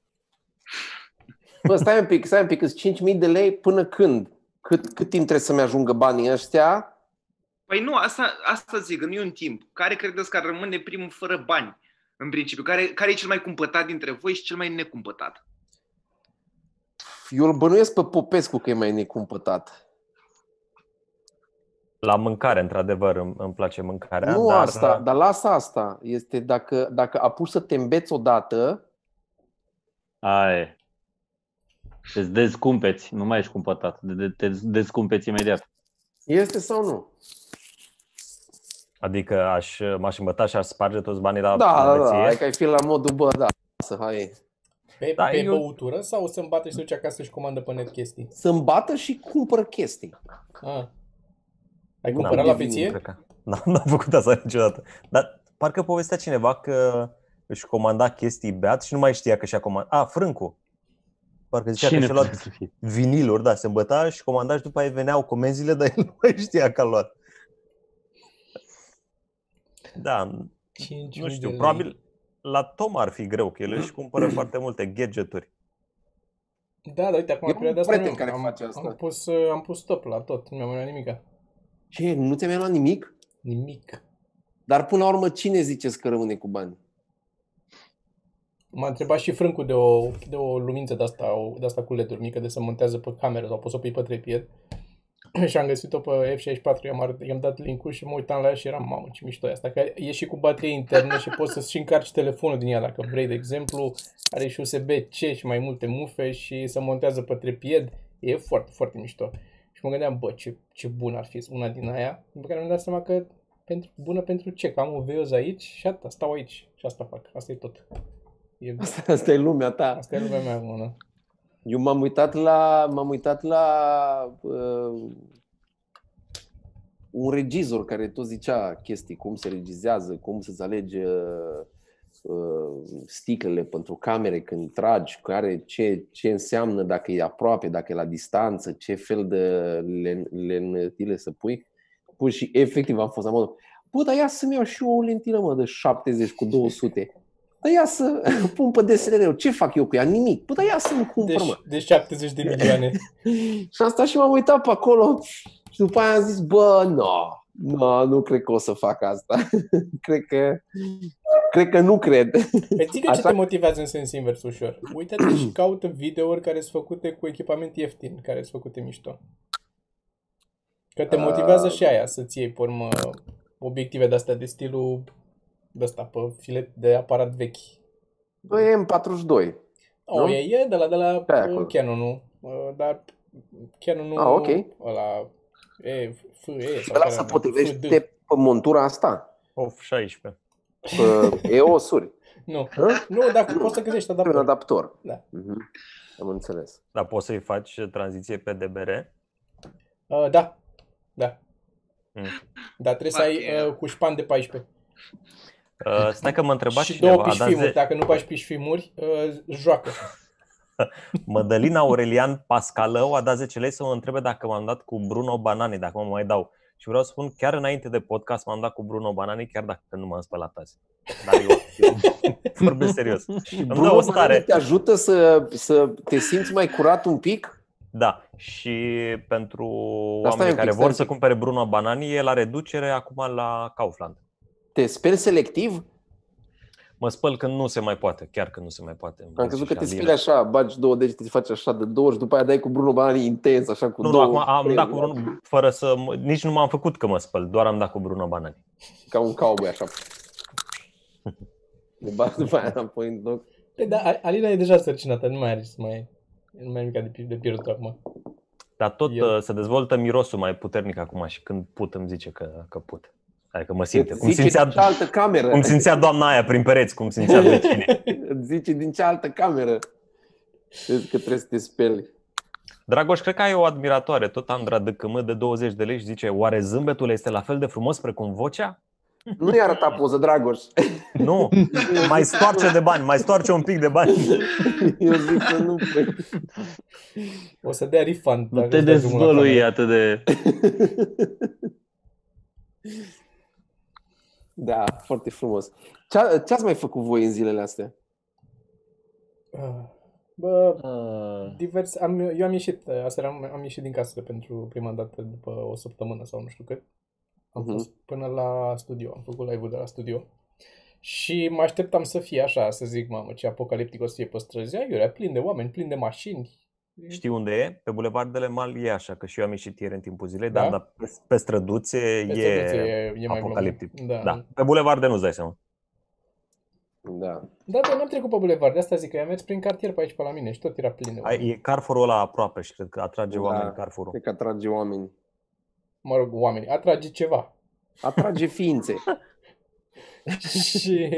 Bă, stai un pic, stai un pic, sunt 5.000 de lei până când? Cât, cât timp trebuie să-mi ajungă banii ăștia? Păi nu, asta, asta zic, nu e un timp. Care credeți că ar rămâne primul fără bani, în principiu? Care, care e cel mai cumpătat dintre voi și cel mai necumpătat? Eu îl bănuiesc pe Popescu că e mai necumpătat. La mâncare, într-adevăr, îmi, îmi place mâncarea. nu dar, uh, asta, dar lasă asta. Este dacă, dacă apuci să te îmbeți odată, Aia e. Te dezcumpeți, nu mai ești cumpătat, de- de- te dezcumpeți imediat. este sau nu? Adică aș, m-aș îmbăta și aș sparge toți banii la Da, da, da, băție. hai că ai fi la modul, bă, da, să hai. Pe, Da, pe eu- băutură sau să-mi bată și se duce acasă și comandă pe net chestii? Să-mi bată și cumpără chestii. Ah. Ai N-am cumpărat la de peție? Cred că- N-am, n-am făcut asta niciodată. Dar parcă povestea cineva că își comanda chestii beat și nu mai știa că și-a comandat. A, Frâncu. Parcă zicea Cine că și-a luat poate să fie? viniluri, da, se îmbăta și comanda și după aia veneau comenzile, dar el nu mai știa că a luat. Da, 5 nu știu, probabil la Tom ar fi greu, că el își cumpără foarte multe gadgeturi. Da, da, uite, acum Eu în perioada am asta prieten nu- care am, face asta. Am pus, uh, am pus stop la tot, nu mi-am mai luat nimic. Ce, nu ți-ai mai luat nimic? Nimic. Dar până la urmă, cine ziceți că rămâne cu bani? M-a întrebat și Frâncu de o, de o lumință de asta, o, de asta cu LED-uri mică de să montează pe cameră sau poți să o pui pe trepied. și am găsit-o pe F64, i-am, arăt- i-am dat link-ul și mă uitam la ea și eram, mamă, ce mișto e asta. Că e și cu baterie internă și poți să-ți și încarci telefonul din ea dacă vrei, de exemplu. Are și USB-C și mai multe mufe și se montează pe trepied. E foarte, foarte mișto. Și mă gândeam, bă, ce, ce bun ar fi una din aia. După care mi-am dat seama că pentru, bună pentru ce? Că am o veioză aici și atâta, stau aici și asta fac. Asta e tot. E, Asta, asta e lumea ta. asta e lumea mea acum, da. Eu m-am uitat la, m-am uitat la uh, un regizor care tot zicea chestii, cum se regizează, cum să-ți alege uh, sticlele pentru camere când tragi, care, ce, ce înseamnă dacă e aproape, dacă e la distanță, ce fel de len, lentile să pui. Pur și efectiv am fost la modul, bă, dar ia să-mi iau și eu o lentilă, mă, de 70 cu 200. Dar ia să pun pe DSLR-ul. Ce fac eu cu ea? Nimic. Bă, dar ia să-mi cumpăr, Deci, mă. deci 70 de milioane. Și am stat și m-am uitat pe acolo și după aia am zis, bă, nu, no, no, nu cred că o să fac asta. cred că, cred că nu cred. Păi ții că ce Așa- te motivează în sens invers ușor? Uite-te și caută videouri care sunt făcute cu echipament ieftin, care sunt făcute mișto. Că te motivează Ah. și aia să-ți iei, pe urmă, obiective de-astea de stilul de asta pe filet de aparat vechi. Bă, e M42. O, Nu? e, e de la, de la Pe uh, acolo. Canon-ul, uh, dar Canon-ul Ah, ok. ăla, e, F, e, sau Ăla care se are, potrivește FD. pe montura asta. Of 16. Pe EOS-uri. Nu, Hă? nu, dacă poți să găsești Pe un adaptor. adaptor. Da. Mhm. Am înțeles. Dar poți să-i faci tranziție pe DBR? Uh, da, da. Mm. Dar trebuie să ai Fuck uh, cu șpan de 14. Uh, stai că mă întreba și cineva, două a dat pișfimuri. ze- Dacă nu faci pișfimuri, uh, joacă. Mădălina Aurelian Pascalău a dat 10 lei să mă întrebe dacă m-am dat cu Bruno Banani, dacă mă mai dau. Și vreau să spun, chiar înainte de podcast m-am dat cu Bruno Banani, chiar dacă nu m-am spălat azi. Dar eu, eu vorbesc serios. Și Îmi dă Bruno o Banani stare. te ajută să, să te simți mai curat un pic? Da, și pentru Dar stai oamenii un pic, care stai vor un să pic. cumpere Bruno Banani, e la reducere acum la Kaufland. Te speli selectiv? Mă spăl când nu se mai poate, chiar că nu se mai poate. Am crezut că te Și speli așa, bagi două degete, te faci așa de două și după aia dai cu Bruno Banani intens, așa cu Nu, nu, două. acum am trei, dat cu Bruno, fără să, mă- nici nu m-am făcut că mă spăl, doar am dat cu Bruno Banani. Ca un cowboy așa. De bagi după aia înapoi în loc. Păi da, A- Alina e deja sărcinată, nu mai are să mai... Nu mai e nimic de, pi- de pierdut acum. Dar tot El- uh, se dezvoltă mirosul mai puternic acum și când put îmi zice că, că put. Adică mă simte. Cum Zice simțea, din cealaltă cameră. cum simțea doamna aia prin pereți, cum simțea vecinii. Îți Zice din cealaltă cameră. Crezi că trebuie să te speli. Dragoș, cred că ai o admiratoare, tot Andra de cămă de 20 de lei și zice Oare zâmbetul este la fel de frumos precum vocea? Nu i-a arătat poză, Dragoș. Nu, mai stoarce de bani, mai stoarce un pic de bani. Eu zic că nu. Păi. O să dea refund. Nu dacă te îți dai drumul la dezvălui cameră. atât de... Da, foarte frumos. Ce, ce ați mai făcut voi în zilele astea? Ah. Bă, Uh, divers, am, eu am ieșit, aseară am, am ieșit din casă pentru prima dată după o săptămână sau nu știu cât. Am Mhm. fost până la studio, am făcut live-ul de la studio. Și mă așteptam să fie așa, să zic, mamă, ce apocaliptic o să fie pe străzi. Aiurea, plin de oameni, plin de mașini. Știi unde e? Pe bulevardele Mal e așa, că și eu am ieșit ieri în timpul zilei, Da? dar, dar pe, pe străduțe Pe e, străduțe e, e mai apocaliptic. glumă. Da. Da. Pe bulevarde nu-ți dai seama. Da. Da, dar n-am trecut pe bulevard, de asta zic că am mers prin cartier pe aici pe la mine și tot era plin de Ai, oameni. e Carrefour-ul ăla aproape și cred că atrage Da. oameni Carrefour-ul. Cred că atrage oameni. Mă rog, oameni, atrage ceva. Atrage ființe. și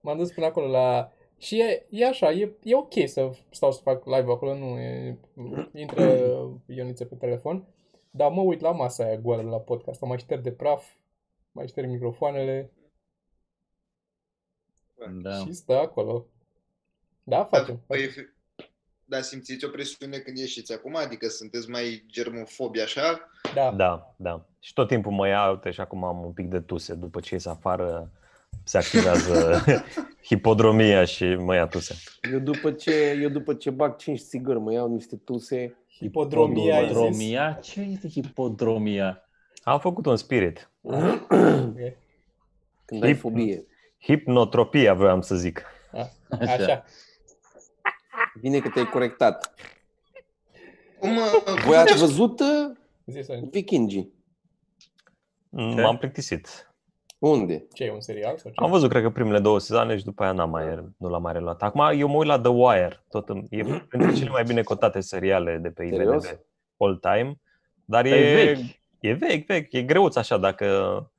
m-am dus până acolo la... Și e, e așa, e, e ok să stau să fac live acolo, nu e... Intră Ioniță pe telefon, dar mă uit la masa aia goală la podcast, o mai șterg de praf, mai șterg microfoanele da. și stă acolo. Da, facem. Păi, facem. dar simțiți o presiune când ieșiți acum? Adică sunteți mai germofobi așa? Da. Da, da. Și tot timpul mă ia, uite, și acum am un pic de tuse. După ce ies afară, se activează hipodromia și mă ia tuse. Eu după ce, eu după ce bag 5 țigări, mă iau niște tuse. Hipodromia, ai zis? Hipodromia? Ce este hipodromia? Am făcut un spirit. Ok. Când ai Hip- fobie. Hipnotropia, voiam să zic. A, Așa. Bine că te-ai corectat. Cum, uh, Voi ați văzut uh, Zi, Sorin, Vikingii? M-am plictisit. Unde? ce e un serial sau ce? Am văzut, cred că, primele două sezoane și după aia n-am mai, nu l-am mai reluat. Acum eu mă uit la The Wire. Tot în, e printre cele mai bine cotate seriale de pe IMDb Serios? all time. Dar Dar e, e vechi. E vechi, vechi. E greuț așa dacă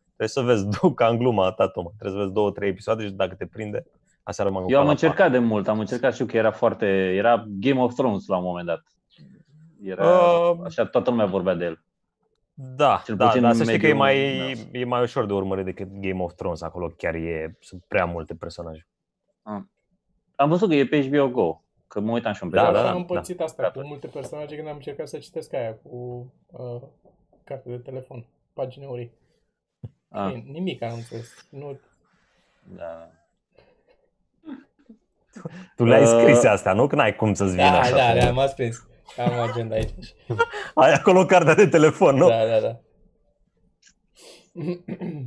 trebuie să vezi, două- ca în gluma ta, Toma. Trebuie să vezi două, trei episoade și dacă te prinde, aseară m-am Eu am ocupat la încercat de mult, am încercat și eu că era foarte... Era Game of Thrones la un moment dat. Era, Uh, așa, toată lumea vorbea de el. Patru. Da, Cel da, puțin dar în să știi că e mediul mai, meu. e mai ușor de urmărit decât Game of Thrones. Acolo chiar e, sunt prea multe personaje. Am văzut că e pe HBO Go, că mă uitam și eu în Da, perioada da, am asta. împărțit asta Da. cu multe personaje când am încercat să citesc aia cu uh, carte de telefon, pagine ori. Ah, Nimic am înțeles. Nu, da. Tu le-ai Uh, scris astea, nu? Că n-ai cum să-ți vină da, așa. da, pe- da, m-ați prins. Am agenda aici. Ai acolo cartea de telefon, nu? Da, da, da.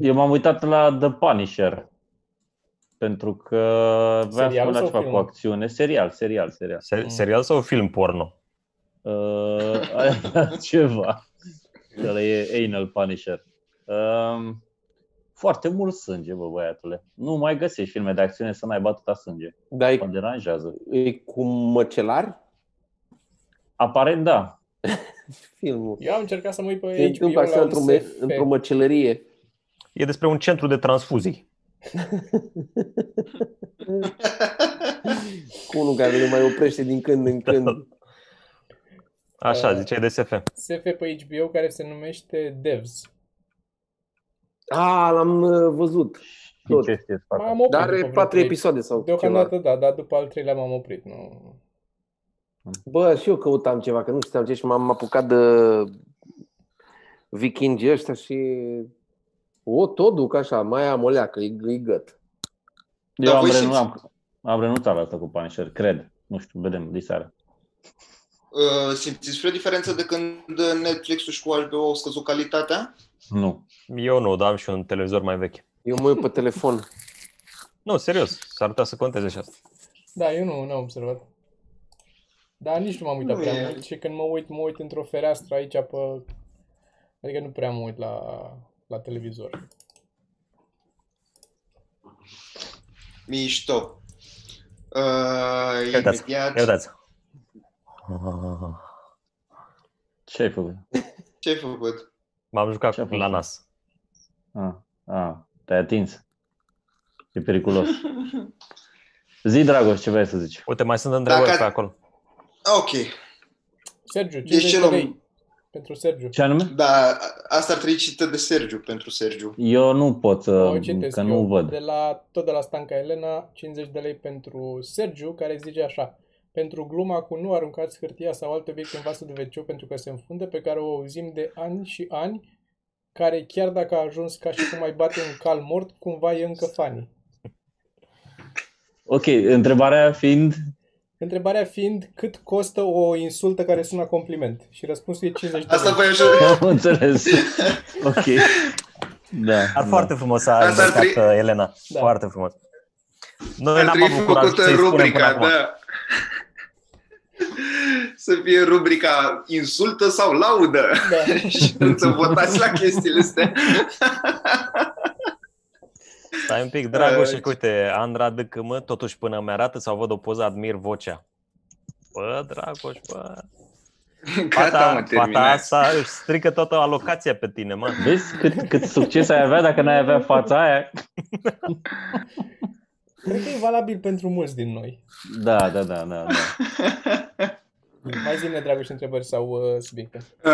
Eu m-am uitat la The Punisher. Pentru că vreau să Serial spun la sau ceva film? cu acțiune. Serial, serial, serial. Se- serial sau film porno? Uh, ceva. Ăla e Anal Punisher. Um, foarte mult sânge, bă, băiatule. Nu mai găsești filme de acțiune să n-ai atâta sânge. Dar Mă e, deranjează. e cu măcelari Aparent, da. filmul. Eu am încercat să mă uit pe Se întâmplă HBO așa la într-o, un me- SF. într-o măcelărie. E despre un centru de transfuzii. Cu unul care le mai oprește din când în când. Așa, Uh, ziceai de SF. SF pe HBO care se numește Devs. A, l-am uh, văzut. Și Tot. ce știți, fac? M-am oprit Dar după are vreo patru trei- episoade sau Deocamdată ceva. da, dar după al treilea m-am oprit. Nu. Bă, și eu căutam ceva, că nu știam ce și m-am apucat de vikingii ăștia și o, tot duc așa, mai am o leacă, e, e găt. Eu Dar am, voi renunțat, simți- am, am renunțat la asta cu Punisher, cred. Nu știu, vedem diseară. Uh, simțiți vreo diferență de când Netflix-ul și cu HBO au scăzut calitatea? Nu. Eu nu, dar am și un televizor mai vechi. Eu mă uit pe telefon. Nu, serios, s-ar putea să conteze și asta. Da, eu nu am observat. Dar nici nu m-am uitat Nu prea e- mult și când mă uit, mă uit într-o fereastră aici pe... Adică nu prea mă uit la, la televizor. Mișto. Uh, Ia uitați, imediat. ia uitați. Ce ai făcut? Ce ai făcut? M-am jucat Ce-a la făcut? nas. Ah, ah, te-ai atins. E periculos. Zi, Dragoș, ce vrei să zici? Uite, mai sunt întrebări Dacă- pe acolo. Ok. Sergiu, Deci 50 ce de luăm? lei pentru Sergiu. Ce anume? Da, asta ar trebui citită de Sergiu pentru Sergiu. Eu nu pot să, O citesc că eu. nu văd. De la, tot de la Stanca Elena, 50 de lei pentru Sergiu, care zice așa. Pentru gluma cu nu aruncați hârtia sau alte obiecte în vasul de wc pentru că se înfunde, pe care o auzim de ani și ani, care chiar dacă a ajuns ca și cum ai bate un cal mort, cumva e încă funny. Ok, întrebarea fiind... Întrebarea fiind cât costă o insultă care sună compliment? Și răspunsul e 50 de Asta lei. voi așa... Am înțeles. Ok. Da. Dar da. foarte frumos a Asta ar inventat trebui- uh, Elena. Da. Foarte frumos. Noi Ar n-am trebui avut curaj făcută să-i spunem până rubrica, acum. da. Să fie rubrica insultă sau laudă. Da. și să votați la chestiile astea. Stai un pic, Dragoș, Uh, că uite, Andra DKM, totuși până mi-arată sau văd o poză, admir vocea. Bă, Dragoș, bă. Gata, Fata, mă, fata terminați. asta își strică toată alocația pe tine, mă. Vezi cât, cât succes ai avea dacă n-ai avea fața aia? Cred că e valabil pentru mulți din noi. Da, da, da, da. da. Mai zi-ne, Dragoș, întrebări sau uh, subiecte. Uh,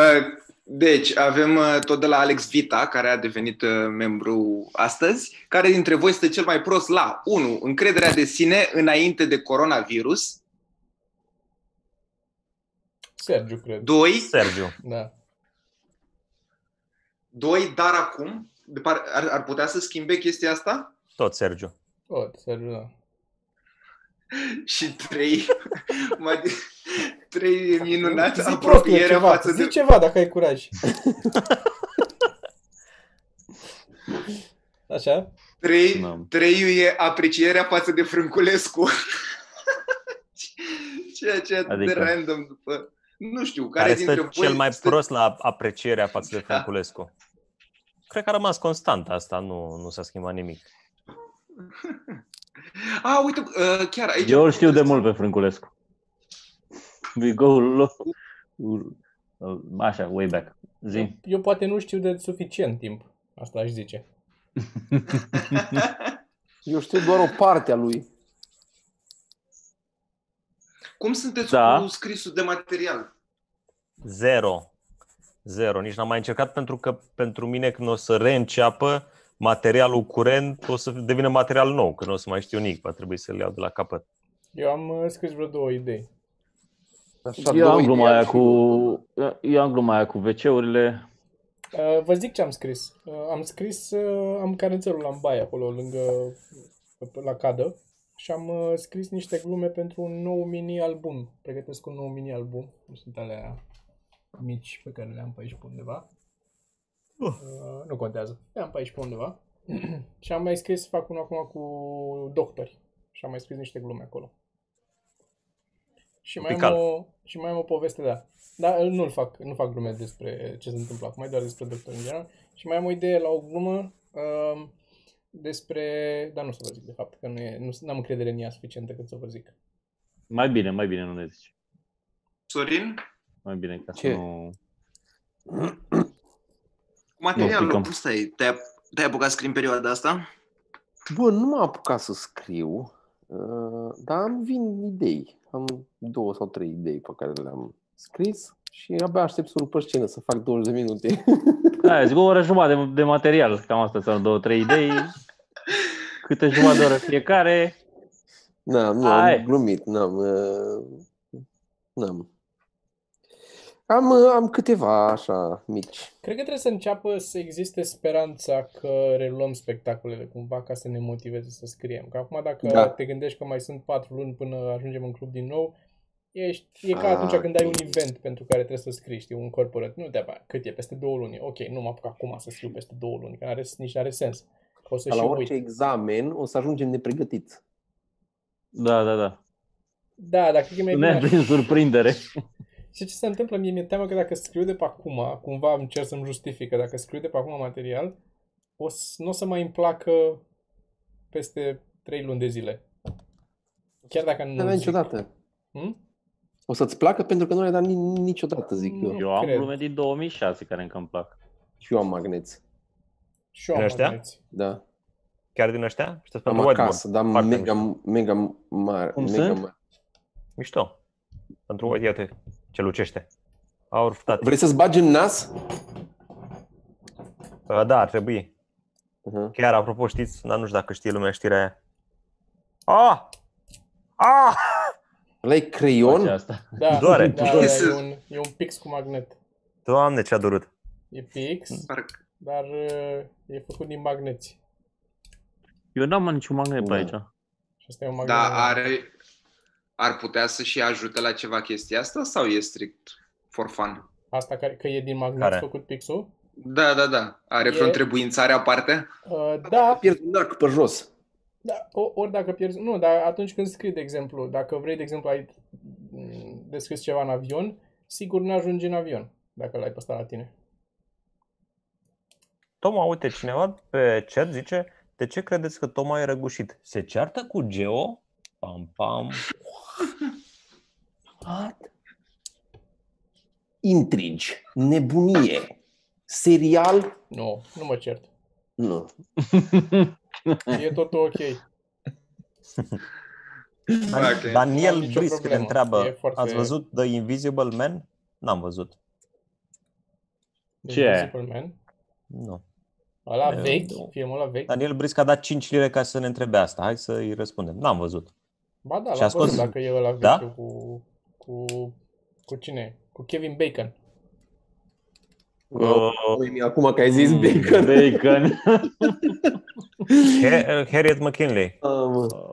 Deci, avem uh, tot de la Alex Vita, care a devenit uh, membru astăzi. Care dintre voi este cel mai prost la 1. Încrederea de sine înainte de coronavirus. Sergiu, cred. 2. Sergiu. Da. 2. Dar acum. De par- Ar, ar putea să schimbe chestia asta? Tot Sergiu. Tot, Sergiu, da. Și 3. 3 minunat. Zi prostule Apropierea ceva, față zi de... ceva dacă ai curaj. Așa? 3, N-am. treiul e aprecierea față de Frânculescu. Ceea ce e atât Adică? de random după... Nu știu, care, Care dintre stă voi... cel mai stă- prost la aprecierea față de Da. Frânculescu? Cred că a rămas constant asta, nu, nu s-a schimbat nimic. A, uite, uh, chiar aici... Eu îl știu de mult pe Frânculescu. We go low. Așa, way back. Zi. Eu, eu poate nu știu de suficient timp. Asta aș zice. Eu știu doar o parte a lui. Cum sunteți Da. cu scrisul de material? Zero. Zero. Nici n-am mai încercat pentru că pentru mine când o să reînceapă materialul curent o să devină material nou, că nu o să mai știu nimic, va trebui să-l iau de la capăt. Eu am uh, scris vreo două idei. Așa, Eu am două gluma idei aia am și cu... Eu am gluma aia cu WC-urile. Uh, vă zic ce am scris. Uh, am scris, uh, am carețelul la baie acolo, lângă, la cadă. Și am uh, scris niște glume pentru un nou mini-album. Pregătesc un nou mini-album. Nu sunt alea mici pe care le am pe aici pe undeva. Uh, nu contează. Le am pe aici pe undeva. și am mai scris, fac unul acum cu doctori. Și am mai scris niște glume acolo. Și mai, am Pical. o, și mai am o poveste, da. Dar nu fac, nu fac glume despre ce se întâmplă acum, mai doar despre doctori în general. Și mai am o idee la o glumă um, despre... Dar nu să vă zic, de fapt, că nu, e, nu am încredere în ea suficientă cât să vă zic. Mai bine, mai bine nu ne zici. Sorin? Mai bine ca Ce? să nu... Cu materialul, picăm. cum stai? Te-ai, te-ai apucat să scrii în perioada asta? Bă, nu m-am apucat să scriu, uh, dar am vin idei. Am două sau trei idei pe care le-am scris și abia aștept să urc pe scenă să fac 20 de minute. Da, zic o oră jumătate de, de material. Cam asta sunt două, trei idei. Câte jumătate de oră fiecare. Da, nu, Hai. am glumit, n-am. uh, N-am. Am, uh, am câteva așa mici. Cred că trebuie să înceapă să existe speranța că reluăm spectacolele cumva ca să ne motiveze să scriem. Că acum dacă Da. te gândești că mai sunt patru luni până ajungem în club din nou, ești, e ca Ah, atunci când ai un ok. event pentru care trebuie să scrii, știi, un corporate. Nu te cât e, peste două luni. Ok, nu mă apuc acum să scriu peste două luni, că are, nici are sens. O să Ca și la uit. orice examen o să ajungem nepregătiți. Da, da, da. Da, dar cred că e mai Ne bine. prin surprindere. Și ce se întâmplă? Mie mi-e teamă că dacă scriu de pe acum, cumva îmi cer să-mi justifică, dacă scriu de pe acum material, o să, nu o să mai îmi placă peste 3 luni de zile. Chiar dacă nu Nu avea zic. niciodată. Hmm? O să-ți placă pentru că nu le-ai dat ni- niciodată, zic eu. Nu. Eu am cred. glume din 2006 care încă îmi plac. Și eu am magneți. Și eu am Din ăștia? magneți. Da. Chiar din ăștia? Știți Am pentru whiteboard. acasă, dar Foarte mega, mișto. mega mare. Cum mega sunt? mare. Mișto. Pentru uite, iată ce lucește. Aur frate. Vrei să-ți bagi în nas? Uh, Da, ar trebui. Uh-huh. Chiar, apropo, știți, dar nu știu dacă știe lumea știrea aia. Ah! Ah! Ăla e Face creion? asta. Da, Doare. da, da, e, un, e un pix cu magnet. Doamne, ce-a durut. E pix, Parcă- dar uh, e făcut din magneți. Eu n-am niciun magnet pe Da. aici. Și asta e un magnet. Da, are, ar putea să și ajute la ceva chestia asta sau e strict for fun? Asta care, că e din magnet Care? făcut pixul. Da, da, da. Are E- vreo întrebuințare aparte? Uh, da, Pierzi un arc pe jos. Da, o- ori dacă pierzi, nu, dar atunci când scrii, de exemplu, dacă vrei, de exemplu, ai mm, descris ceva în avion, sigur nu ajungi în avion dacă l-ai păstrat la tine. Toma, uite, cineva pe chat zice de ce credeți că Toma e răgușit? Se ceartă cu Geo? Pam, pam. What? Intrigi, nebunie, serial? Nu, nu mă cert. Nu. E totul ok. Ok. Daniel N-am nicio Brisc ne problemă. întreabă, E foarte- ați văzut The Invisible Man? N-am văzut. De Ce e? Invisible Man. Nu. Ăla E, vechi, nu. filmul ăla vechi. Daniel Brisc a dat 5 lire ca să ne întrebe asta. Hai să-i răspundem. N-am văzut. Ba da, Și l-am a scos- văzut dacă e ăla Da? vechi cu, cu, cu cine? Cu Kevin Bacon. Uh, Uite, acum că ai zis bacon. Bacon. Har- Harriet McKinley. Ah, mă.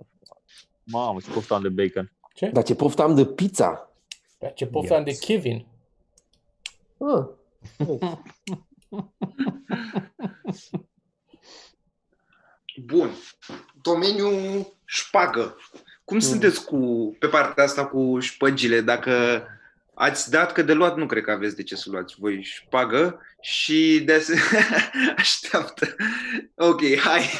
Mamă, ce poftam de bacon. Ce? Dar ce poftam de pizza. Dar ce poftam de Yes. Kevin. Ah. Bun. Domeniul șpagă. Cum sunteți cu, pe partea asta cu șpăgile? Dacă ați dat, că de luat nu cred că aveți de ce să luați voi șpagă și de asemenea, așteaptă. Ok, hai.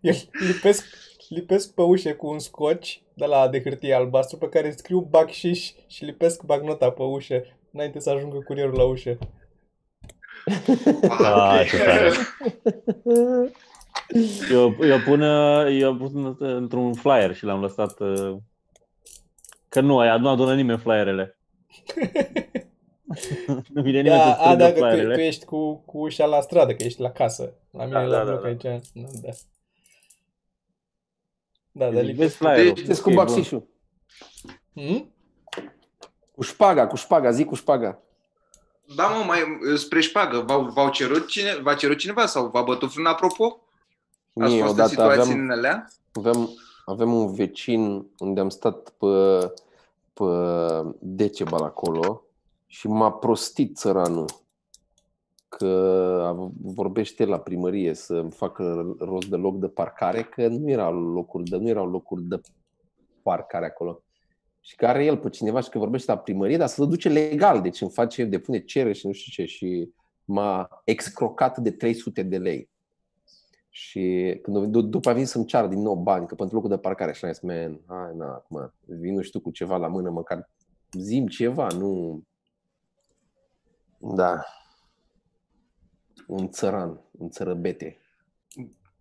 Eu lipesc, lipesc pe ușe cu un scoci de la de hârtie albastru pe care scriu bacșiș și lipesc bagnota pe ușă înainte să ajungă curierul la ușă. Ah, ce tare. Eu, eu pun, uh, eu pun într-un flyer și l-am lăsat uh, că nu, aia nu adună nimeni flyerele. nu vine nimeni Da, să a, strângă dacă tu, tu flyerele. ești cu, cu ușa la stradă, că ești la casă. La mine Da, la da, bloc da, aici. Da, da. Da, dar Vezi lipesc. flyerul. Știți cu Ok, bun. baxișul. Hmm? Cu șpaga, cu șpaga, zic cu șpaga. Da, mă, mai spre șpagă. V-au, v-au cerut, cine, v-a cerut cineva sau v-a bătut vreun apropo? Ați Mie, fost în odată situații aveam, în alea? avem, avem un vecin unde am stat pe, pe Decebal acolo și m-a prostit țăranul că a- vorbește la primărie să facă rost de loc de parcare, că nu erau locuri de, nu erau locuri de parcare acolo. Și care are el pe cineva și că vorbește la primărie, dar să se duce legal, deci îmi face, depune cerere și nu știu ce. Și m-a excrocat de 300 de lei. Și când, d- după a venit să-mi ceară din nou bani, că pentru locul de parcare, și am zis, man, hai, na, acum, vin și tu cu ceva la mână, măcar zim ceva, nu... Da. Un țăran, un țărăbete.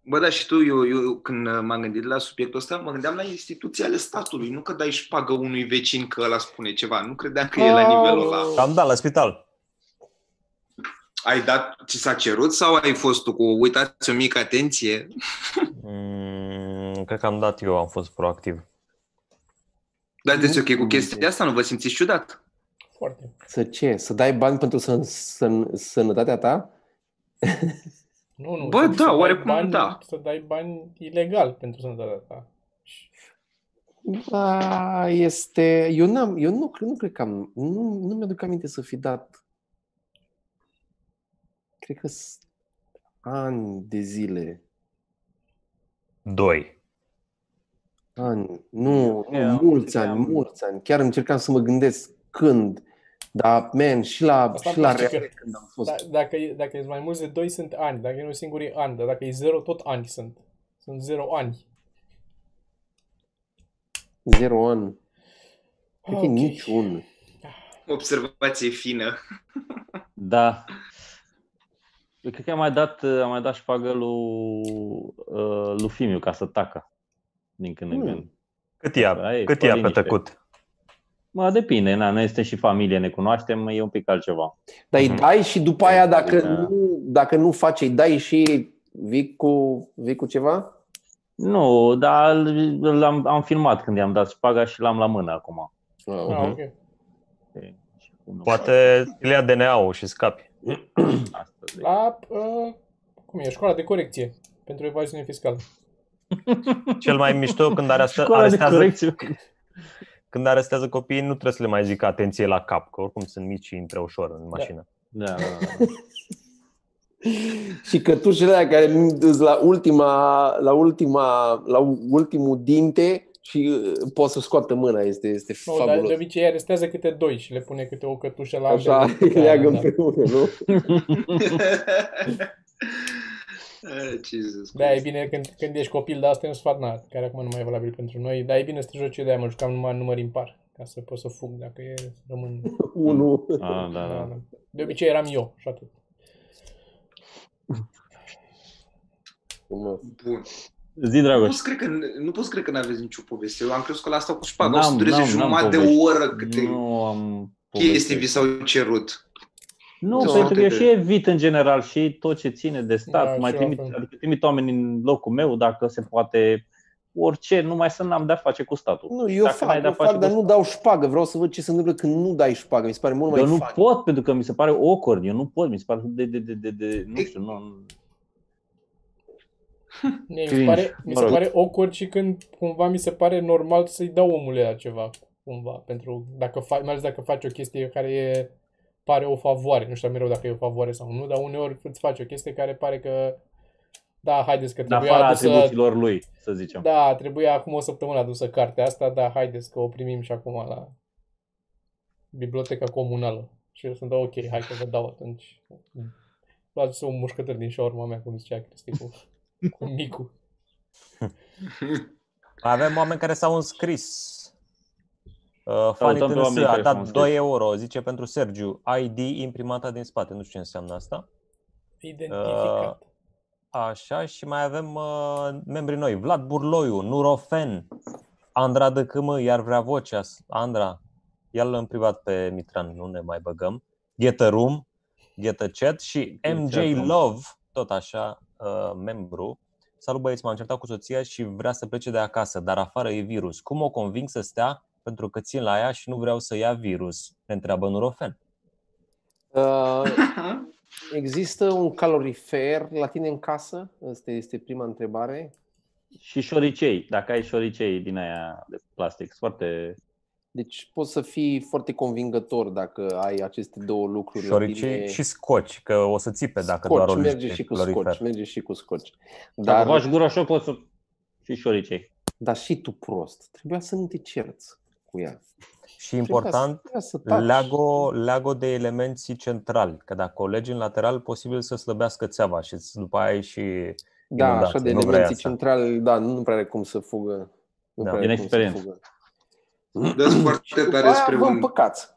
Bă, da, și tu, eu, eu când m-am gândit la subiectul ăsta, mă gândeam la instituții ale statului, nu că dai șpagă unui vecin că ăla spune ceva, nu credeam că e la nivelul ăla. Am dat la spital. Ai dat, ți s-a cerut sau ai fost tu cu uitați o mică atenție? Mm, cred că am dat eu, am fost proactiv. Dar deci ok cu chestia asta, nu vă simțiți ciudat? Foarte. Să ce? Să dai bani pentru să, să, sănătatea ta? Nu, nu. Bă, să- da, să dai oarecum bani, da. Să dai bani ilegal pentru sănătatea ta. Da, este... Eu, n-am, eu nu, cred- nu cred că am... Nu, nu mi-aduc aminte să fi dat Cred că sunt ani de zile. Doi. Ani. Nu, Eu nu mulți credeam- ani, mulți ani. Chiar încercam să mă gândesc când. Dar, man, și la, Asta și la îmi place reale că- când am fost. Da, dacă, e, dacă e mai mulți de 2 sunt ani, dacă e unul singur e an, dar dacă e 0 tot ani sunt. Sunt 0 ani. Zero ani. Cred că e Ok. niciun. Observație fină. Da. Eu cred că am mai dat, am mai dat șpagă lui, uh, lui Fimiu ca să tacă. Din când în Hmm. când. Cât ia, Ai, cât fă ia pe liniște. tăcut? Mă, depinde, na, noi suntem și familie, ne cunoaștem, e un pic altceva. Dar îi Mhm. dai și după aia, dacă Da. nu, dacă nu faci, îi dai și vii cu, vii cu ceva? Nu, dar l-am, am filmat când i-am dat șpaga și l-am la mână acum. Ah, Ah, Mhm. ok. E, și cum nu Poate îl ia DNA-ul și scapi. fac astăzi. La, uh, cum e, școala de corecție pentru evaziune fiscală. Cel mai mișto când arestă, Școala de arestează, corecție. când arestează copiii, nu trebuie să le mai zică atenție la cap, că oricum sunt mici și intră ușor în mașină. Da, da, da. Și cătușele alea care sunt la ultima, la ultima, la ultimul dinte și uh, poți să scoată mâna, este, este Nu, dar fabulos. de obicei arestează câte doi și le pune câte o cătușă la Așa, ambele. îi leagă da. împreună, nu? Ah, Jesus Da, e Christ. bine când, când ești copil, dar asta e un sfat na, care acum nu mai e valabil pentru noi, dar e bine să te joci eu de aia mă jucam numai număr impar, ca să pot să fug dacă e să rămân. Unul. Ah, da, Da, da. da. De obicei eram eu și atât. Frumos. Bun. Zi, Nu Dragoș. pot să cred că, nu pot să cred că n-aveți nicio poveste. Eu am crezut că la asta cu șpaga o N-am- să dureze n-am- n-am jumătate de povești. oră câte Nu am chestii vi poveste. s-au cerut. Nu, Da. pentru că eu și evit în general și tot ce ține de stat. Da, mai și eu trimit, la fel. adică trimit oameni în locul meu dacă se poate orice, numai să n-am de-a face cu statul. Nu, eu Dacă fac, n-ai de-a eu face fac, dar cu nu dau șpagă. Vreau să văd ce se întâmplă când nu dai șpagă. Mi se pare mult mai Eu nu funny. pot pentru că mi se pare awkward. Eu nu pot, mi se pare de, de, de, de, de nu știu, nu, Mie mi se Cringe. pare, mi Mă se rog. pare awkward și când cumva mi se pare normal să-i dau omului ăla ceva, cumva, pentru dacă faci, mai ales dacă faci o chestie care e, pare o favoare, nu știu mereu dacă e o favoare sau nu, dar uneori îți faci o chestie care pare că da, haideți că în trebuia afara adusă, atribuțiilor lui, să zicem. da, trebuia acum o săptămână adusă cartea asta, da, haideți că o primim și acum la biblioteca comunală. Și eu sunt, da, ok, hai că vă dau atunci. Luați un mușcător din șaurma mea, cum zicea Cristi, cu, cu micul. Avem oameni care s-au înscris. Uh, Fanny Salutăm pe TNS oamenii a care s-au dat înscris. 2 euro, zice pentru Sergiu. ID imprimata din spate, nu știu ce înseamnă asta. Identificat. Așa, și mai avem uh, membrii noi. Vlad Burloiu, Nurofen, Andra Dăcâmă, iar vrea vocea. Andra, ia-l în privat pe Mitran, nu ne mai băgăm. Ghetă Room, Ghetă Chat și MJ Chatroom. Love, tot așa, uh, membru. Salut băieți, m-am certat cu soția și vrea să plece de acasă, dar afară e virus. Cum o conving să stea? Pentru că țin la ea și nu vreau să ia virus. Ne întreabă Nurofen. Uh, există un calorifer la tine în casă? Asta este prima întrebare. Și șoricei, dacă ai șoricei din aia de plastic, sunt foarte... Deci poți să fii foarte convingător dacă ai aceste două lucruri la Șoricei tine. și scoci, că o să țipe dacă Scoci, doar o merge liști și cu calorifer. scoci, merge și cu scoci. Dacă Dar, faci gura așa, poți să... Și șoricei. dar și tu prost. Trebuia să nu te cerți cu ea. Și important, Trebuia să, trebuia să taci. leagă leagă de elemenții centrali, că dacă o legi în lateral, posibil să slăbească țeava și după aia ai și Da, inundație. așa de Nu vrei elemenții asta. centrali, da, nu prea are cum să fugă. Nu Da. prea Din are cum să experiență. fugă. Dați Și foarte după tare aia spre vă un, împăcați.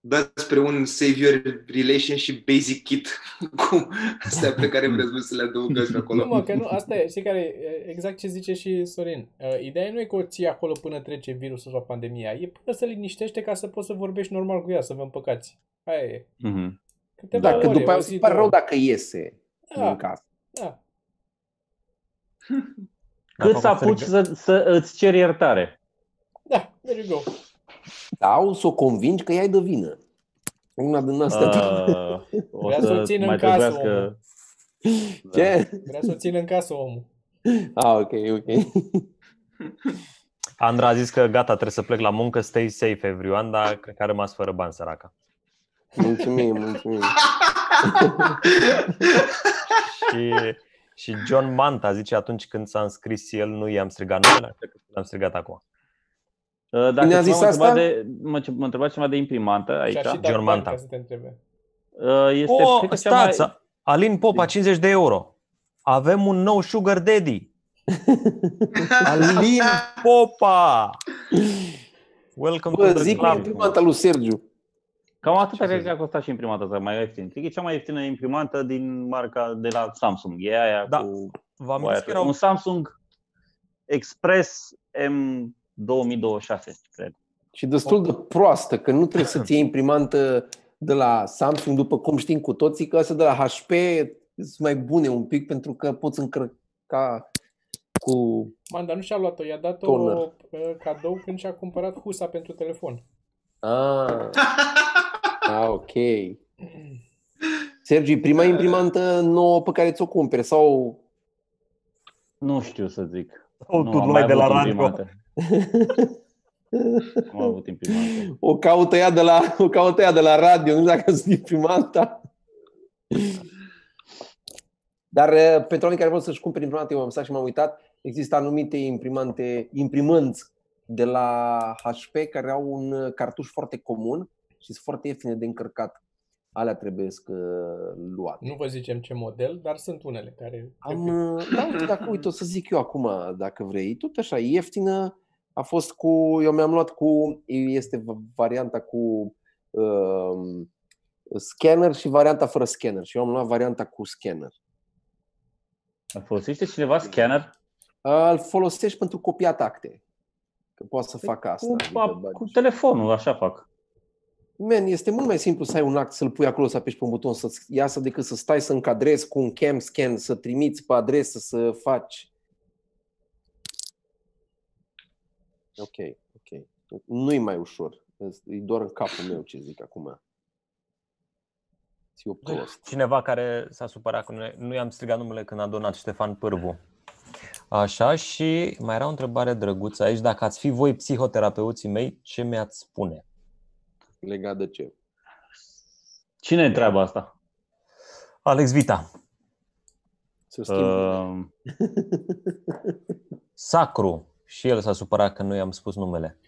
dați spre un save your relationship basic kit cu astea pe care vreți voi să le adăugați Nu, acolo. mă, că nu, asta e, știi care e exact ce zice și Sorin. Uh, Ideea nu e că o ții acolo până trece virusul sau pandemia, e până să liniștește ca să poți să vorbești normal cu ea, să vă împăcați. Aia e. Mhm. Câteva Dacă ore, după aia o îți zi, pare două. rău dacă iese Da. din casă. Da. Cât Dacă să o apuci strică- să, să îți ceri iertare. Da, there you go. Sau să o convingi că ea e de vină. Una din astea. Uh, o Vrea să o să țină mai în casă, trebuiască... omul. Ce? Vrea să o țină în casă omul. Ah, ok, ok. Andra a zis că gata, trebuie să plec la muncă, stay safe everyone, dar cred că a rămas fără bani săraca. Mulțumim, mulțumim. Și, și John Manta zice atunci când s-a înscris el, nu i-am strigat numele, așa că l-am strigat acum. Uh, Dacă Cine a ceva zis mă întreba asta? De, mă, mă întreba ceva de imprimantă Și aici. a și John dat bani Manta. ca să te întrebe. Uh, Este, Oh, cred că cea mai... stați! Alin Popa, 50 de euro. Avem un nou sugar daddy. Alin Popa! Welcome Bă, to the zic cu club. imprimanta lui Sergiu. Cam atât Ce cred să că a costat și imprimanta asta, mai ieftin. Cred că e cea mai ieftină imprimantă din marca de la Samsung. E aia Da. cu Vă amintiți Wire. că erau Un Samsung Express M2026, cred. Și destul de proastă, că nu trebuie să-ți iei imprimantă de la Samsung, după cum știm cu toții, că astea de la HP sunt mai bune un pic pentru că poți încărca cu... Man, dar nu și-a luat-o, i-a dat-o Toner. uh, cadou când și-a cumpărat husa pentru telefon. Ah, ah ok. Sergiu, prima imprimantă nouă pe care ți-o cumperi sau Nu știu să zic. Oh, nu, tu am luai mai de la avut radio. imprimantă. Nu am avut imprimantă. o caută ea de la, o caută ea de la radio, nu știu dacă sunt imprimanta. Dar uh, pentru oamenii care vor să-și cumpere imprimante, eu am stat și m-am uitat, există anumite imprimante, imprimânți de la HP care au un uh, cartuș foarte comun și sunt foarte ieftine de încărcat. Alea trebuie să luate. Nu vă zicem ce model, dar sunt unele care... Am, uh, da, uite, dacă uite, o să zic eu acum, dacă vrei, tot așa, ieftină, a fost cu, eu mi-am luat cu, este varianta cu um, scanner și varianta fără scanner și eu am luat varianta cu scanner. Folosește cineva scanner? Îl folosești pentru copiat acte, că poate să facă asta. Cu, adică a, bagi- cu telefonul, așa fac. Man, este mult mai simplu să ai un act, să-l pui acolo, să apeși pe un buton, să-ți iasă, decât să stai să încadrezi cu un cam scan, să trimiți pe adresă, să faci. Ok, ok. Nu-i mai ușor. E doar în capul meu ce zic acum. Ți-o prost. cineva care s-a supărat că nu, nu i-am strigat numele când a donat Ștefan Pârvu. Așa și mai era o întrebare drăguță aici. Dacă ați fi voi psihoterapeuții mei, ce mi-ați spune? Legat de ce? Cine întreabă asta? Alex Vita, Să schimb. Uh, Sacru. Și el s-a supărat că nu i-am spus numele.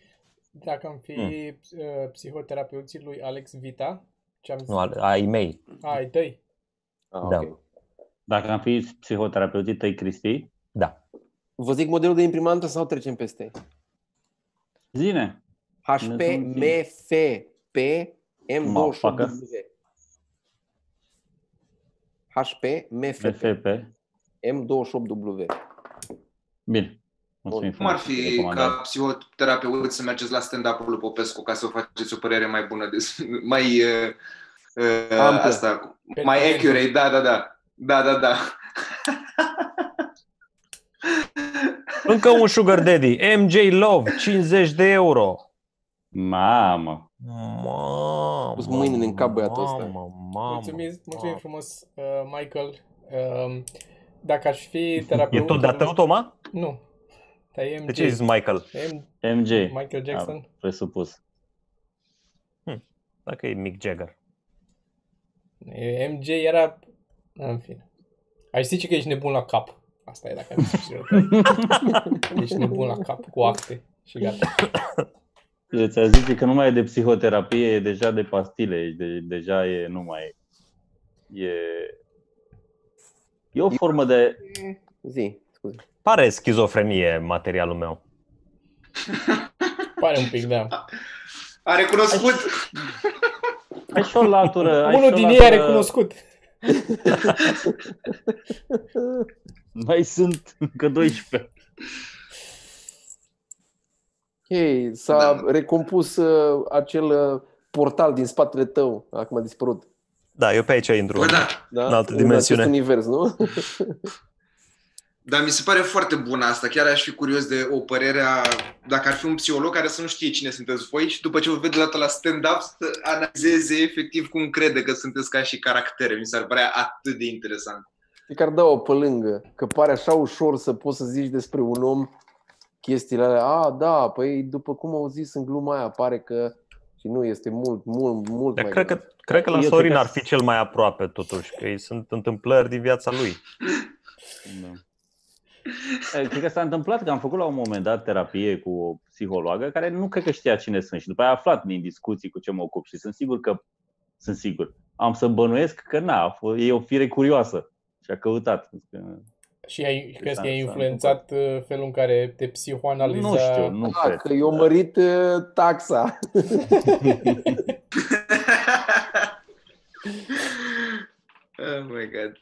Dacă am fi uh, psihoterapeuții lui Alex Vita, ce am zis? Nu, al- ai mei. A, ai tăi. Ah, da. ok. dacă am fi psihoterapeuții tăi, Cristi, Da. Vă zic modelul de imprimantă sau trecem peste? zine. HP MFP Motherfucker. M28W. HP MFP FFP. M28W. Bine. Mulțumim Cum ar frumos pentru fi recomandare. ca psihoterapeut să mergeți la stand-up-ul lui Popescu ca să vă faceți o părere mai bună, de, mai uh, uh, Amplă. asta, Pe mai talent. accurate, da, da, da. Da, da, da. Încă un sugar daddy. MJ Love, 50 de euro. Mamă. Mamă, Pus mâinile în cap băiatul ăsta. Mamă, mamă, Mulțumim, mulțumim mamă. frumos, uh, Michael. Um, dacă aș fi E terapeut... tot de-a tău, Toma? Nu. Dar e MJ. De ce ai zis Michael? M- MJ. Michael Jackson. Am presupus. Dacă e Mick Jagger. E, MJ era... În fine. Aș zice că ești nebun la cap. Asta e dacă am zis Ești nebun la cap cu acte și gata. Eu ți-a zice că nu mai e de psihoterapie, e deja de pastile, e de, deja e, nu mai e. E, e o formă de... Zi, scuze. Pare schizofrenie materialul meu. Pare un pic, da. A recunoscut. Ai și o latură... ai și Unul o din ei a latură- recunoscut. Mai sunt încă 12. Ok, s-a recompus uh, acel uh, portal din spatele tău, acum a dispărut. Da, eu pe aici intru. Bă, da. Da? În altă În dimensiune. acest univers, nu? Dar mi se pare foarte bună asta. Chiar aș fi curios de o părere a, dacă ar fi un psiholog care să nu știe cine sunteți voi și după ce vă vede dată la stand-up să analizeze efectiv cum crede că sunteți ca și caractere. Mi s-ar părea atât de interesant. E că ar da o pe lângă, că pare așa ușor să poți să zici despre un om chestiile alea. A, da, păi după cum au zis în gluma aia, pare că Și nu este mult, mult, mult Dar mai cred că, grav. cred că la Eu cred Sorin că- ar fi cel mai aproape totuși, că ei sunt întâmplări din viața lui. Da. Eh, Cred că s-a întâmplat că am făcut la un moment dat terapie cu o psihologă care nu cred că știa cine sunt și după aia a aflat din discuții cu ce mă ocup și sunt sigur că sunt sigur. Am să bănuiesc că na, a fost- e o fire curioasă și a căutat. Că- Și ai, crezi s-a- că ai s-a influențat uh, felul în care te psihoanaliza? Nu știu, nu Da, cred. că eu mărit uh, taxa. oh my god.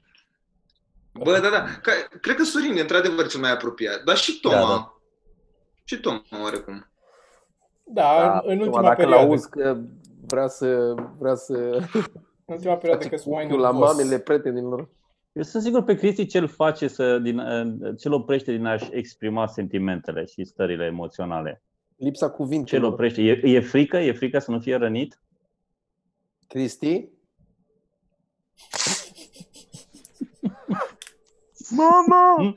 Bă, da, da. Ca, cred că Sorin e într-adevăr cel mai apropiat. Dar și Toma. Da, da. Și Toma, oarecum. Da, în, în acum, ultima dacă perioadă. l-auzi că vrea să, vrea să În ultima perioadă că face sunt mai ochiul la nervos. mamele prietenilor. Eu sunt sigur pe Cristi ce-l face să, din, ce-l oprește din a-și exprima sentimentele și stările emoționale. Lipsa Ce-l cuvintelor. oprește? E, e frică? E frică să nu fie rănit? Cristi? Mama!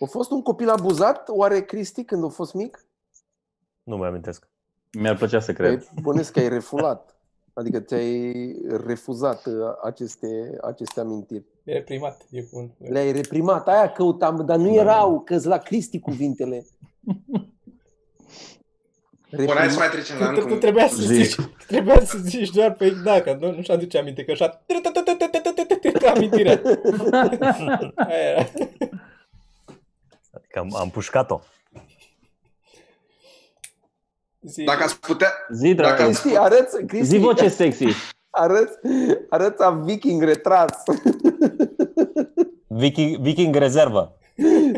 A fost un copil abuzat, oare Cristi, când a fost mic? Nu mai amintesc. Mi-ar plăcea să cred. Păi, bănesc că ai refulat. Adică ți-ai refuzat uh, aceste, aceste amintiri. E reprimat, e cuvântul. Le-ai reprimat, aia căutam, dar nu Da. erau, că la Cristi cuvintele. Bun, hai să mai trecem la Tu, tu, tu încă trebuia să Zic. zici, trebuia să zici doar pe da, că nu, nu-și aduce aminte, că așa amintirea. Aia era. Adică am, am pușcat-o. Zi, Dacă ați putea... Zi, Dacă dragă. Cristi, arăți, Cristi, Zi voce sexy. arăți, arăți a viking retras. Viking, Viking rezervă.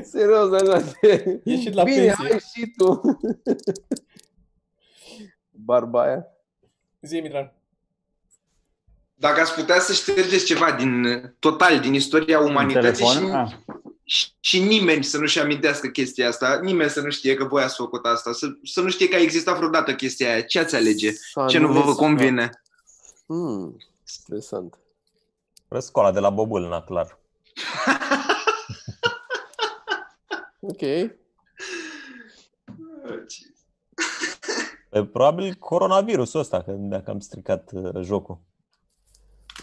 Serios, așa. de- Ieșit la Bine, pensie. hai și tu. Barba aia. zi Mitran. Dacă ați putea să ștergeți ceva din total din istoria În umanității și, telefon? Ah. și, și nimeni să nu-și amintească chestia asta, nimeni să nu știe că voi ați făcut asta, să, să nu știe că a existat vreodată chestia aia, ce ați alege? Să Ce nu vă, vă anulezi- convine? Hmm, interesant. Răscoala de la Bobâlna, clar. Ok. E, Probabil coronavirusul ăsta, că dacă am stricat uh, jocul.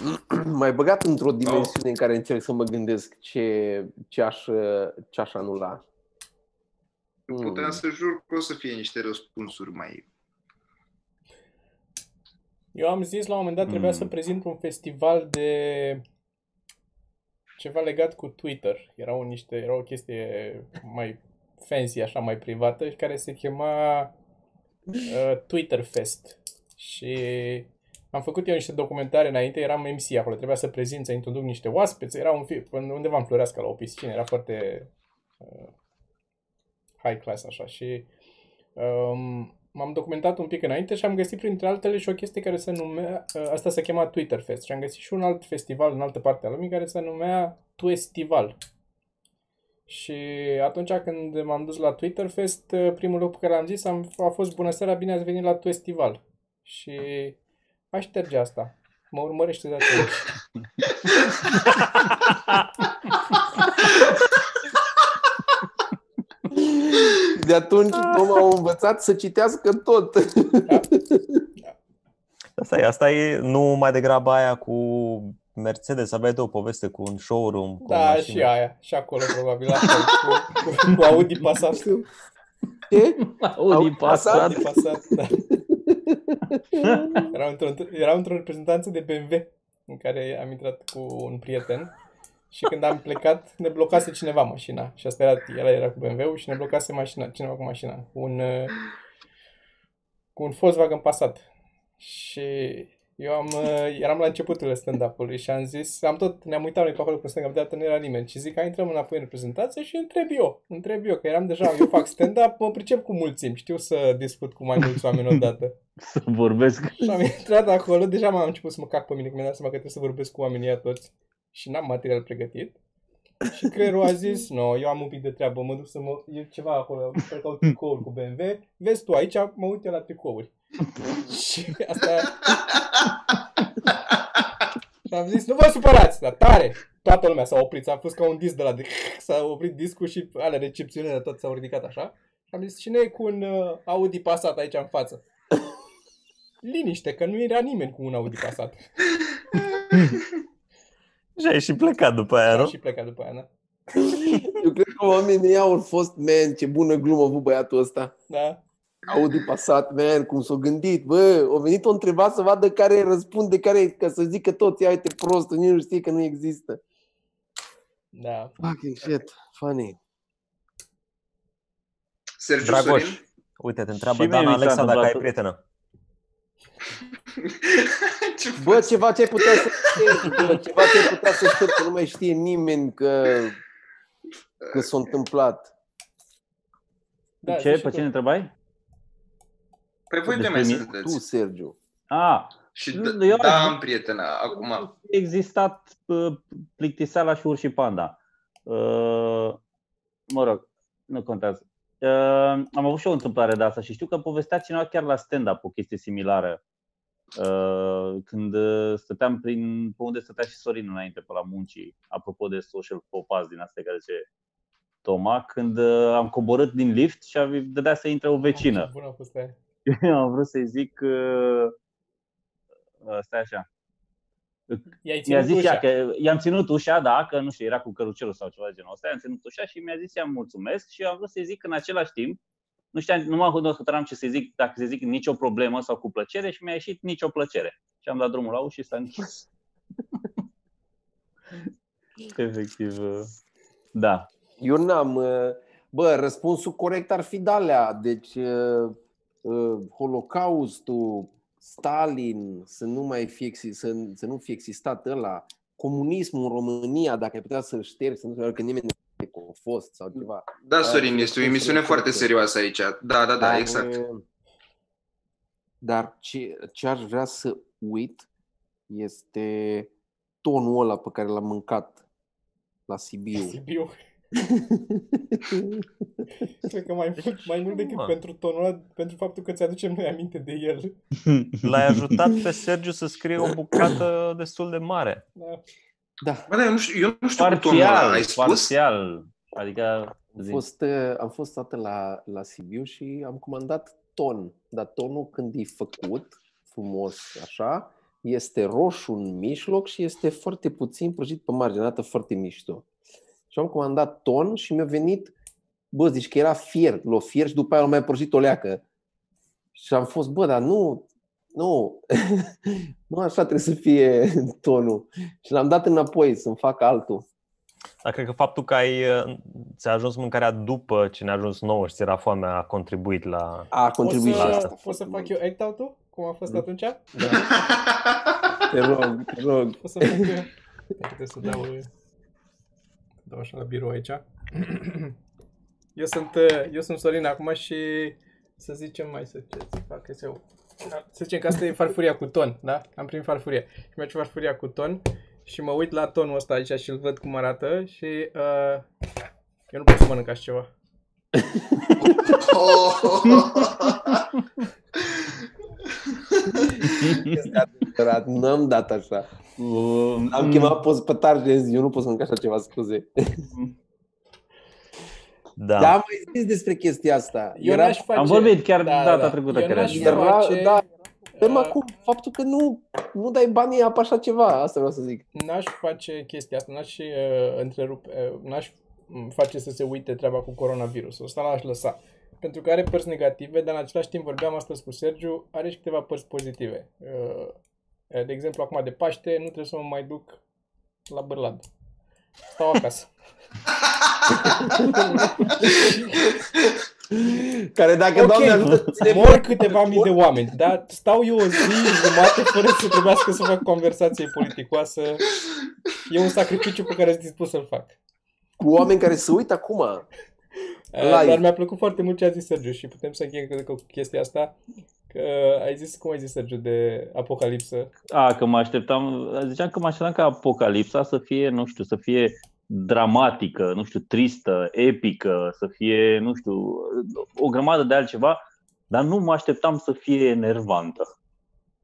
Mai băgat într-o dimensiune în care încerc să mă gândesc ce, ce, aș, ce aș anula. Puteam să jur că o să fie niște răspunsuri mai... Eu am zis la un moment dat trebuia Mm. să prezint un festival de ceva legat cu Twitter. Era o, niște, era o chestie mai fancy, așa, mai privată, care se chema uh, Twitter Fest. Și am făcut eu niște documentare înainte, eram MC acolo, trebuia să prezint, să introduc niște oaspeți, era un fi- undeva în Floreasca la o piscină, era foarte uh, high class așa și um, m-am documentat un pic înainte și am găsit printre altele și o chestie care se numea, uh, asta se chema Twitter Fest și am găsit și un alt festival în altă parte a lumii care se numea Twestival. Și atunci când m-am dus la Twitter Fest, uh, primul lucru pe care l-am zis am, a fost bună seara, bine ați venit la Twestival. Și aș șterge asta. Mă urmărește de atunci. De atunci Tom au învățat să citească tot. Asta e, asta e nu mai degrabă aia cu Mercedes, aveai tu o poveste cu un showroom. Cu o Da, mașină. și aia. Și acolo probabil la fel, cu, cu, cu Audi Passat. Ce? Audi Passat. Audi Passat, da. Era într-o, era într-o reprezentanță de BMW în care am intrat cu un prieten și când am plecat ne blocase cineva mașina și asta era, el era cu BMW-ul și ne blocase mașina, cineva cu mașina, cu un, uh, cu un Volkswagen Passat. Și eu am, uh, eram la începutul stand-up-ului și am zis, am tot, ne-am uitat noi pe acolo cu stand-up, de nu era nimeni și zic, hai intrăm înapoi în reprezentație și întreb eu, întreb eu, că eram deja, eu fac stand-up, mă pricep cu mulțimi, știu să discut cu mai mulți oameni odată. Să vorbesc. Și am intrat acolo, deja m-am început să mă cac pe mine, că mi-am dat seama că trebuie să vorbesc cu oamenii ăia toți și n-am material pregătit. Și creierul a zis, no, eu am un pic de treabă, mă duc să mă... E ceva acolo, sper că au tricouri cu BMW. Vezi tu, aici mă uit eu la tricouri. și asta... și am zis, nu vă supărați, dar tare! Toată lumea s-a oprit, s-a fost ca un disc de la de... S-a oprit discul și alea recepționele tot s-au ridicat așa. Am zis, cine e cu un uh, Audi Passat aici în față? Liniște, că nu era nimeni cu un Audi Passat. Și ai și plecat după aia, Am nu? și plecat după aia, da? Eu cred că oamenii au fost, man, ce bună glumă a avut băiatul ăsta. Da. Audi Passat, man, cum s-a gândit, bă, a venit o întrebat să vadă care răspunde, care, ca să zică tot, ia uite prost, nici nu știe că nu există. Da. Fucking shit, funny. Sergiu Dragoș, Sorin? uite, te întreabă Și mie Dana mi s-a Alexa dacă ai întâmplat- prietenă. Ce Bă, ceva ce ai putea să știi, bă, ceva ce ai putea să știi, că nu mai știe nimeni că, că s-a întâmplat. da Ce? zici și Pe tu. cine întrebai? Păi voi de Despre mai mine? Tu, sunteți. Sergiu. Ah, Și Nu, da, eu da, aș- am prietena acum. a existat uh, plictiseala și urși panda. Uh, mă rog, nu contează. Uh, am avut și o întâmplare de asta și știu că povestea cineva chiar la stand-up o chestie similară. Uh, când uh, stăteam prin, pe unde stătea și Sorin înainte, pe la muncii, apropo de social faux pas din astea care zice Toma, când uh, am coborât din lift și a dădea să intre o vecină. Ce bună a fost aia. am vrut să-i zic, uh, uh, stai așa, I-ai mi-a ținut zis ușa. ea că i-am ținut ușa, da, că nu știu, era cu căruciorul sau ceva de genul ăsta, i-am ținut ușa și mi-a zis ea mulțumesc și am vrut să-i zic în același timp, nu știam, nu mă hotărâam ce să zic, dacă să zic nicio problemă sau cu plăcere și mi-a ieșit nicio plăcere. Și am dat drumul la ușă și s-a închis. Efectiv, uh, da. Eu n-am... uh, Bă, răspunsul corect ar fi de alea. Deci, uh, uh, Holocaustul, Stalin, să nu mai fie, exi- să, să nu fie existat ăla, comunismul în România, dacă ai putea să-l ștergi, să nu se că nimeni nu știe că a fost sau ceva. Da, Sorin, este o emisiune Răspunsul foarte corect. serioasă aici. Da, da, da, Dar, exact. uh, Dar ce, ce aș vrea să uit este tonul ăla pe care l-am mâncat la Sibiu. Sibiu. Cred că mai mult, mai mult decât mă? pentru tonul ăla, pentru faptul că ți-aducem noi aminte de el. L-ai ajutat pe Sergiu să scrie o bucată destul de mare. Da. Da, Bă, da, eu nu știu, eu nu știu cu tonul ăla. Parțial, Ai spus? parțial. Adică, am zi. fost, uh, am fost toată la, la Sibiu și am comandat ton. Dar tonul când e făcut frumos așa, este roșu în mijloc și este foarte puțin prăjit pe margine, arată foarte mișto. Și am comandat ton și mi-a venit, bă, zici că era fier, l-o fier și după aia l-a mai prăjit o leacă. Și am fost, bă, dar nu, nu, nu așa trebuie să fie tonul. Și l-am dat înapoi să-mi fac altul. Dar cred că faptul că ai, ți-a ajuns mâncarea după ce ne-a ajuns nouă și ți era foamea a contribuit la... A Poți contribuit și să, asta. poți să foarte fac mult. eu act out Cum a fost atunci? Te rog, te rog. O să fac eu. Trebuie să dau, dau așa la birou aici. Eu sunt, eu sunt Sorin acum și să zicem mai să ce să fac eu. Să zicem că asta e farfuria cu ton, da? Am primit farfuria. Și merge farfuria cu ton și mă uit la tonul ăsta aici și îl văd cum arată și uh, eu nu pot să mănânc așa ceva. Este adevărat, n-am dat așa. Um, Am chemat poți pe targenzi, eu nu pot să mănânc așa ceva, scuze. Da. Dar am mai zis despre chestia asta. Eu Era, n-aș face... Am vorbit chiar data trecută, Eu cred. n-aș Da. era, face, da, problema uh, acum, faptul că nu, nu dai banii pe așa ceva, asta vreau să zic. N-aș face chestia asta, n-aș uh, întrerupe, uh, n-aș mm, face să se uite treaba cu coronavirusul. Asta l-aș lăsa. Pentru că are părți negative, dar în același timp vorbeam astăzi cu Sergiu, are și câteva părți pozitive. Uh, de exemplu, acum de Paște nu trebuie să mă mai duc la Bârlad. Stau acasă. Care dacă Ok, Doamne ajută, ține mor câteva mii de oameni, dar stau eu o zi jumate fără să trebuiască să fac conversație politicoasă. E un sacrificiu pe care sunt dispus să-l fac. cu oameni care se uită acum. Uh, Live. Dar mi-a plăcut foarte mult ce a zis Sergiu și putem să încheiem cred că, cu chestia asta. Că ai zis, cum ai zis Sergiu, de apocalipsă. A, că mă așteptam, ziceam că mă așteptam ca apocalipsa să fie, nu știu, să fie dramatică, nu știu, tristă, epică, să fie, nu știu, o grămadă de altceva, dar nu mă așteptam să fie enervantă.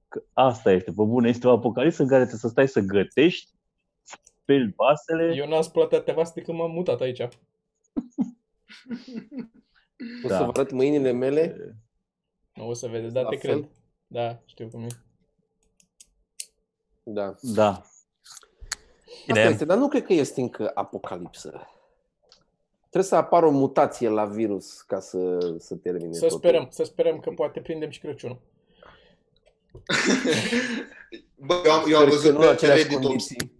Că asta este, pe bune, este o apocalipsă în care trebuie să stai să gătești, speli vasele. Eu n-am spălat atâtea vase de când m-am mutat aici. O Da. să vă arăt mâinile mele? Nu o să vedeți, da, La te fel? cred. Da, știu cum e. Da. Da. Bine. Asta este, dar nu cred că este încă apocalipsă. Trebuie să apară o mutație la virus ca să, să termine Să totul. sperăm, să sperăm că poate prindem și Crăciunul. Bă, eu am, eu am Sper că văzut nu pe în aceleași Reddit o, condiții.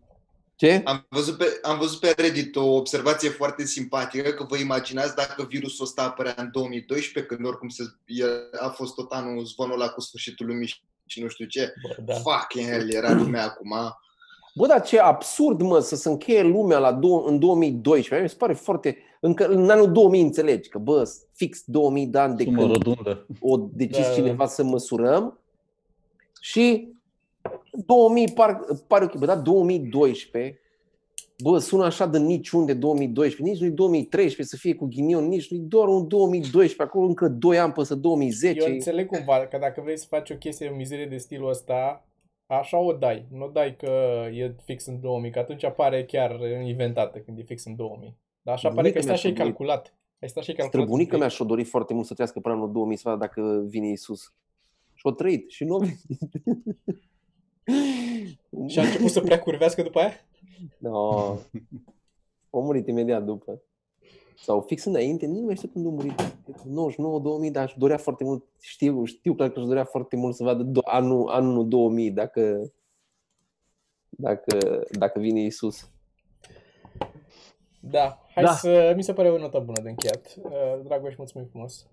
Ce? am, văzut pe, am văzut pe Reddit o observație foarte simpatică, că vă imaginați dacă virusul ăsta apărea în 2012, când oricum se, el, a fost tot anul zvonul ăla cu sfârșitul lumii și- și nu știu ce. Bă, da. Fucking hell, era lumea acum. Bă, dar ce absurd, mă, să se încheie lumea la dou- în 2012. Mi se pare foarte... Încă în anul 2000 înțelegi că, bă, fix 2000 de ani de Sumă când rotundă. o decis Da, da. cineva să măsurăm și 2000 par, pare ok, bă, da, 2012, bă, sună așa de niciunde 2012, nici nu 2013 să fie cu ghinion, nici nu doar un 2012, acolo încă 2 ani până să 2010. Eu înțeleg cumva că dacă vrei să faci o chestie, o mizerie de stilul ăsta, așa o dai. Nu o dai că e fix în 2000, că atunci apare chiar inventată când e fix în 2000. Dar așa pare că Bunica ai stat mea și ai și-a dorit. calculat. Ai stat și ai calculat. Străbunica un mea pic. și-o dorit foarte mult să trăiască până anul 2000 să vadă dacă vine Isus. Și-o trăit și nu a venit. Și a început să prea curvească după aia? No. A murit imediat după. Sau fix înainte, nu mai știu când a murit. 99-2000, dar își dorea foarte mult, știu, știu clar că își dorea foarte mult să vadă do- anul, anul 2000, dacă, dacă, dacă vine Isus. Da, hai Da. să... Mi se pare o notă bună de încheiat. Uh, Dragoș, mulțumim frumos.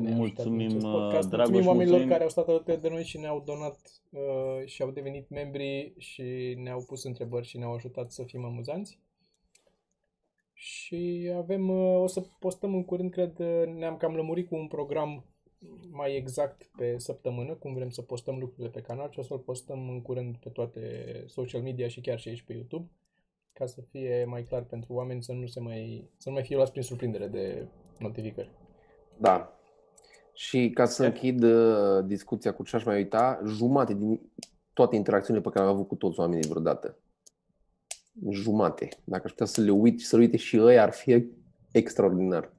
Uh, Că ne-ai ajutat în Mulțumim, acest uh, podcast. Dragoș, mulțumim oamenilor mulțumim. care au stat alături de noi și ne-au donat uh, și au devenit membri și ne-au pus întrebări și ne-au ajutat să fim amuzanți. Și avem, uh, o să postăm în curând, cred, uh, ne-am cam lămurit cu un program mai exact pe săptămână, cum vrem să postăm lucrurile pe canal și o să-l postăm în curând pe toate social media și chiar și aici pe YouTube ca să fie mai clar pentru oameni să nu se mai, să nu mai fie luați prin surprindere de notificări. Da. Și ca să închid uh, discuția cu ce aș mai uita, jumate din toate interacțiunile pe care am avut cu toți oamenii vreodată. Jumate. Dacă aș putea să le uit și să le uite și ei, ar fi extraordinar.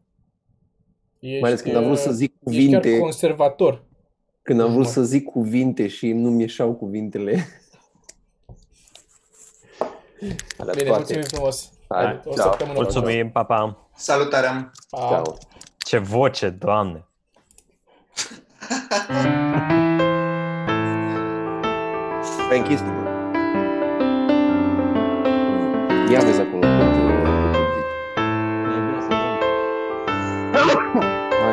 Ești, Mai ales când am vrut să uh, zic ești chiar cuvinte, conservator. când am vrut Normal. să zic cuvinte și nu-mi ieșeau cuvintele. Alea Bine, toate. mulțumim frumos. Hai, O ceau. săptămână bună. Mulțumim, pa, pa. Salutare! Pa. Ceau. Ce voce, doamne! Ai închis tu. Ia vezi acolo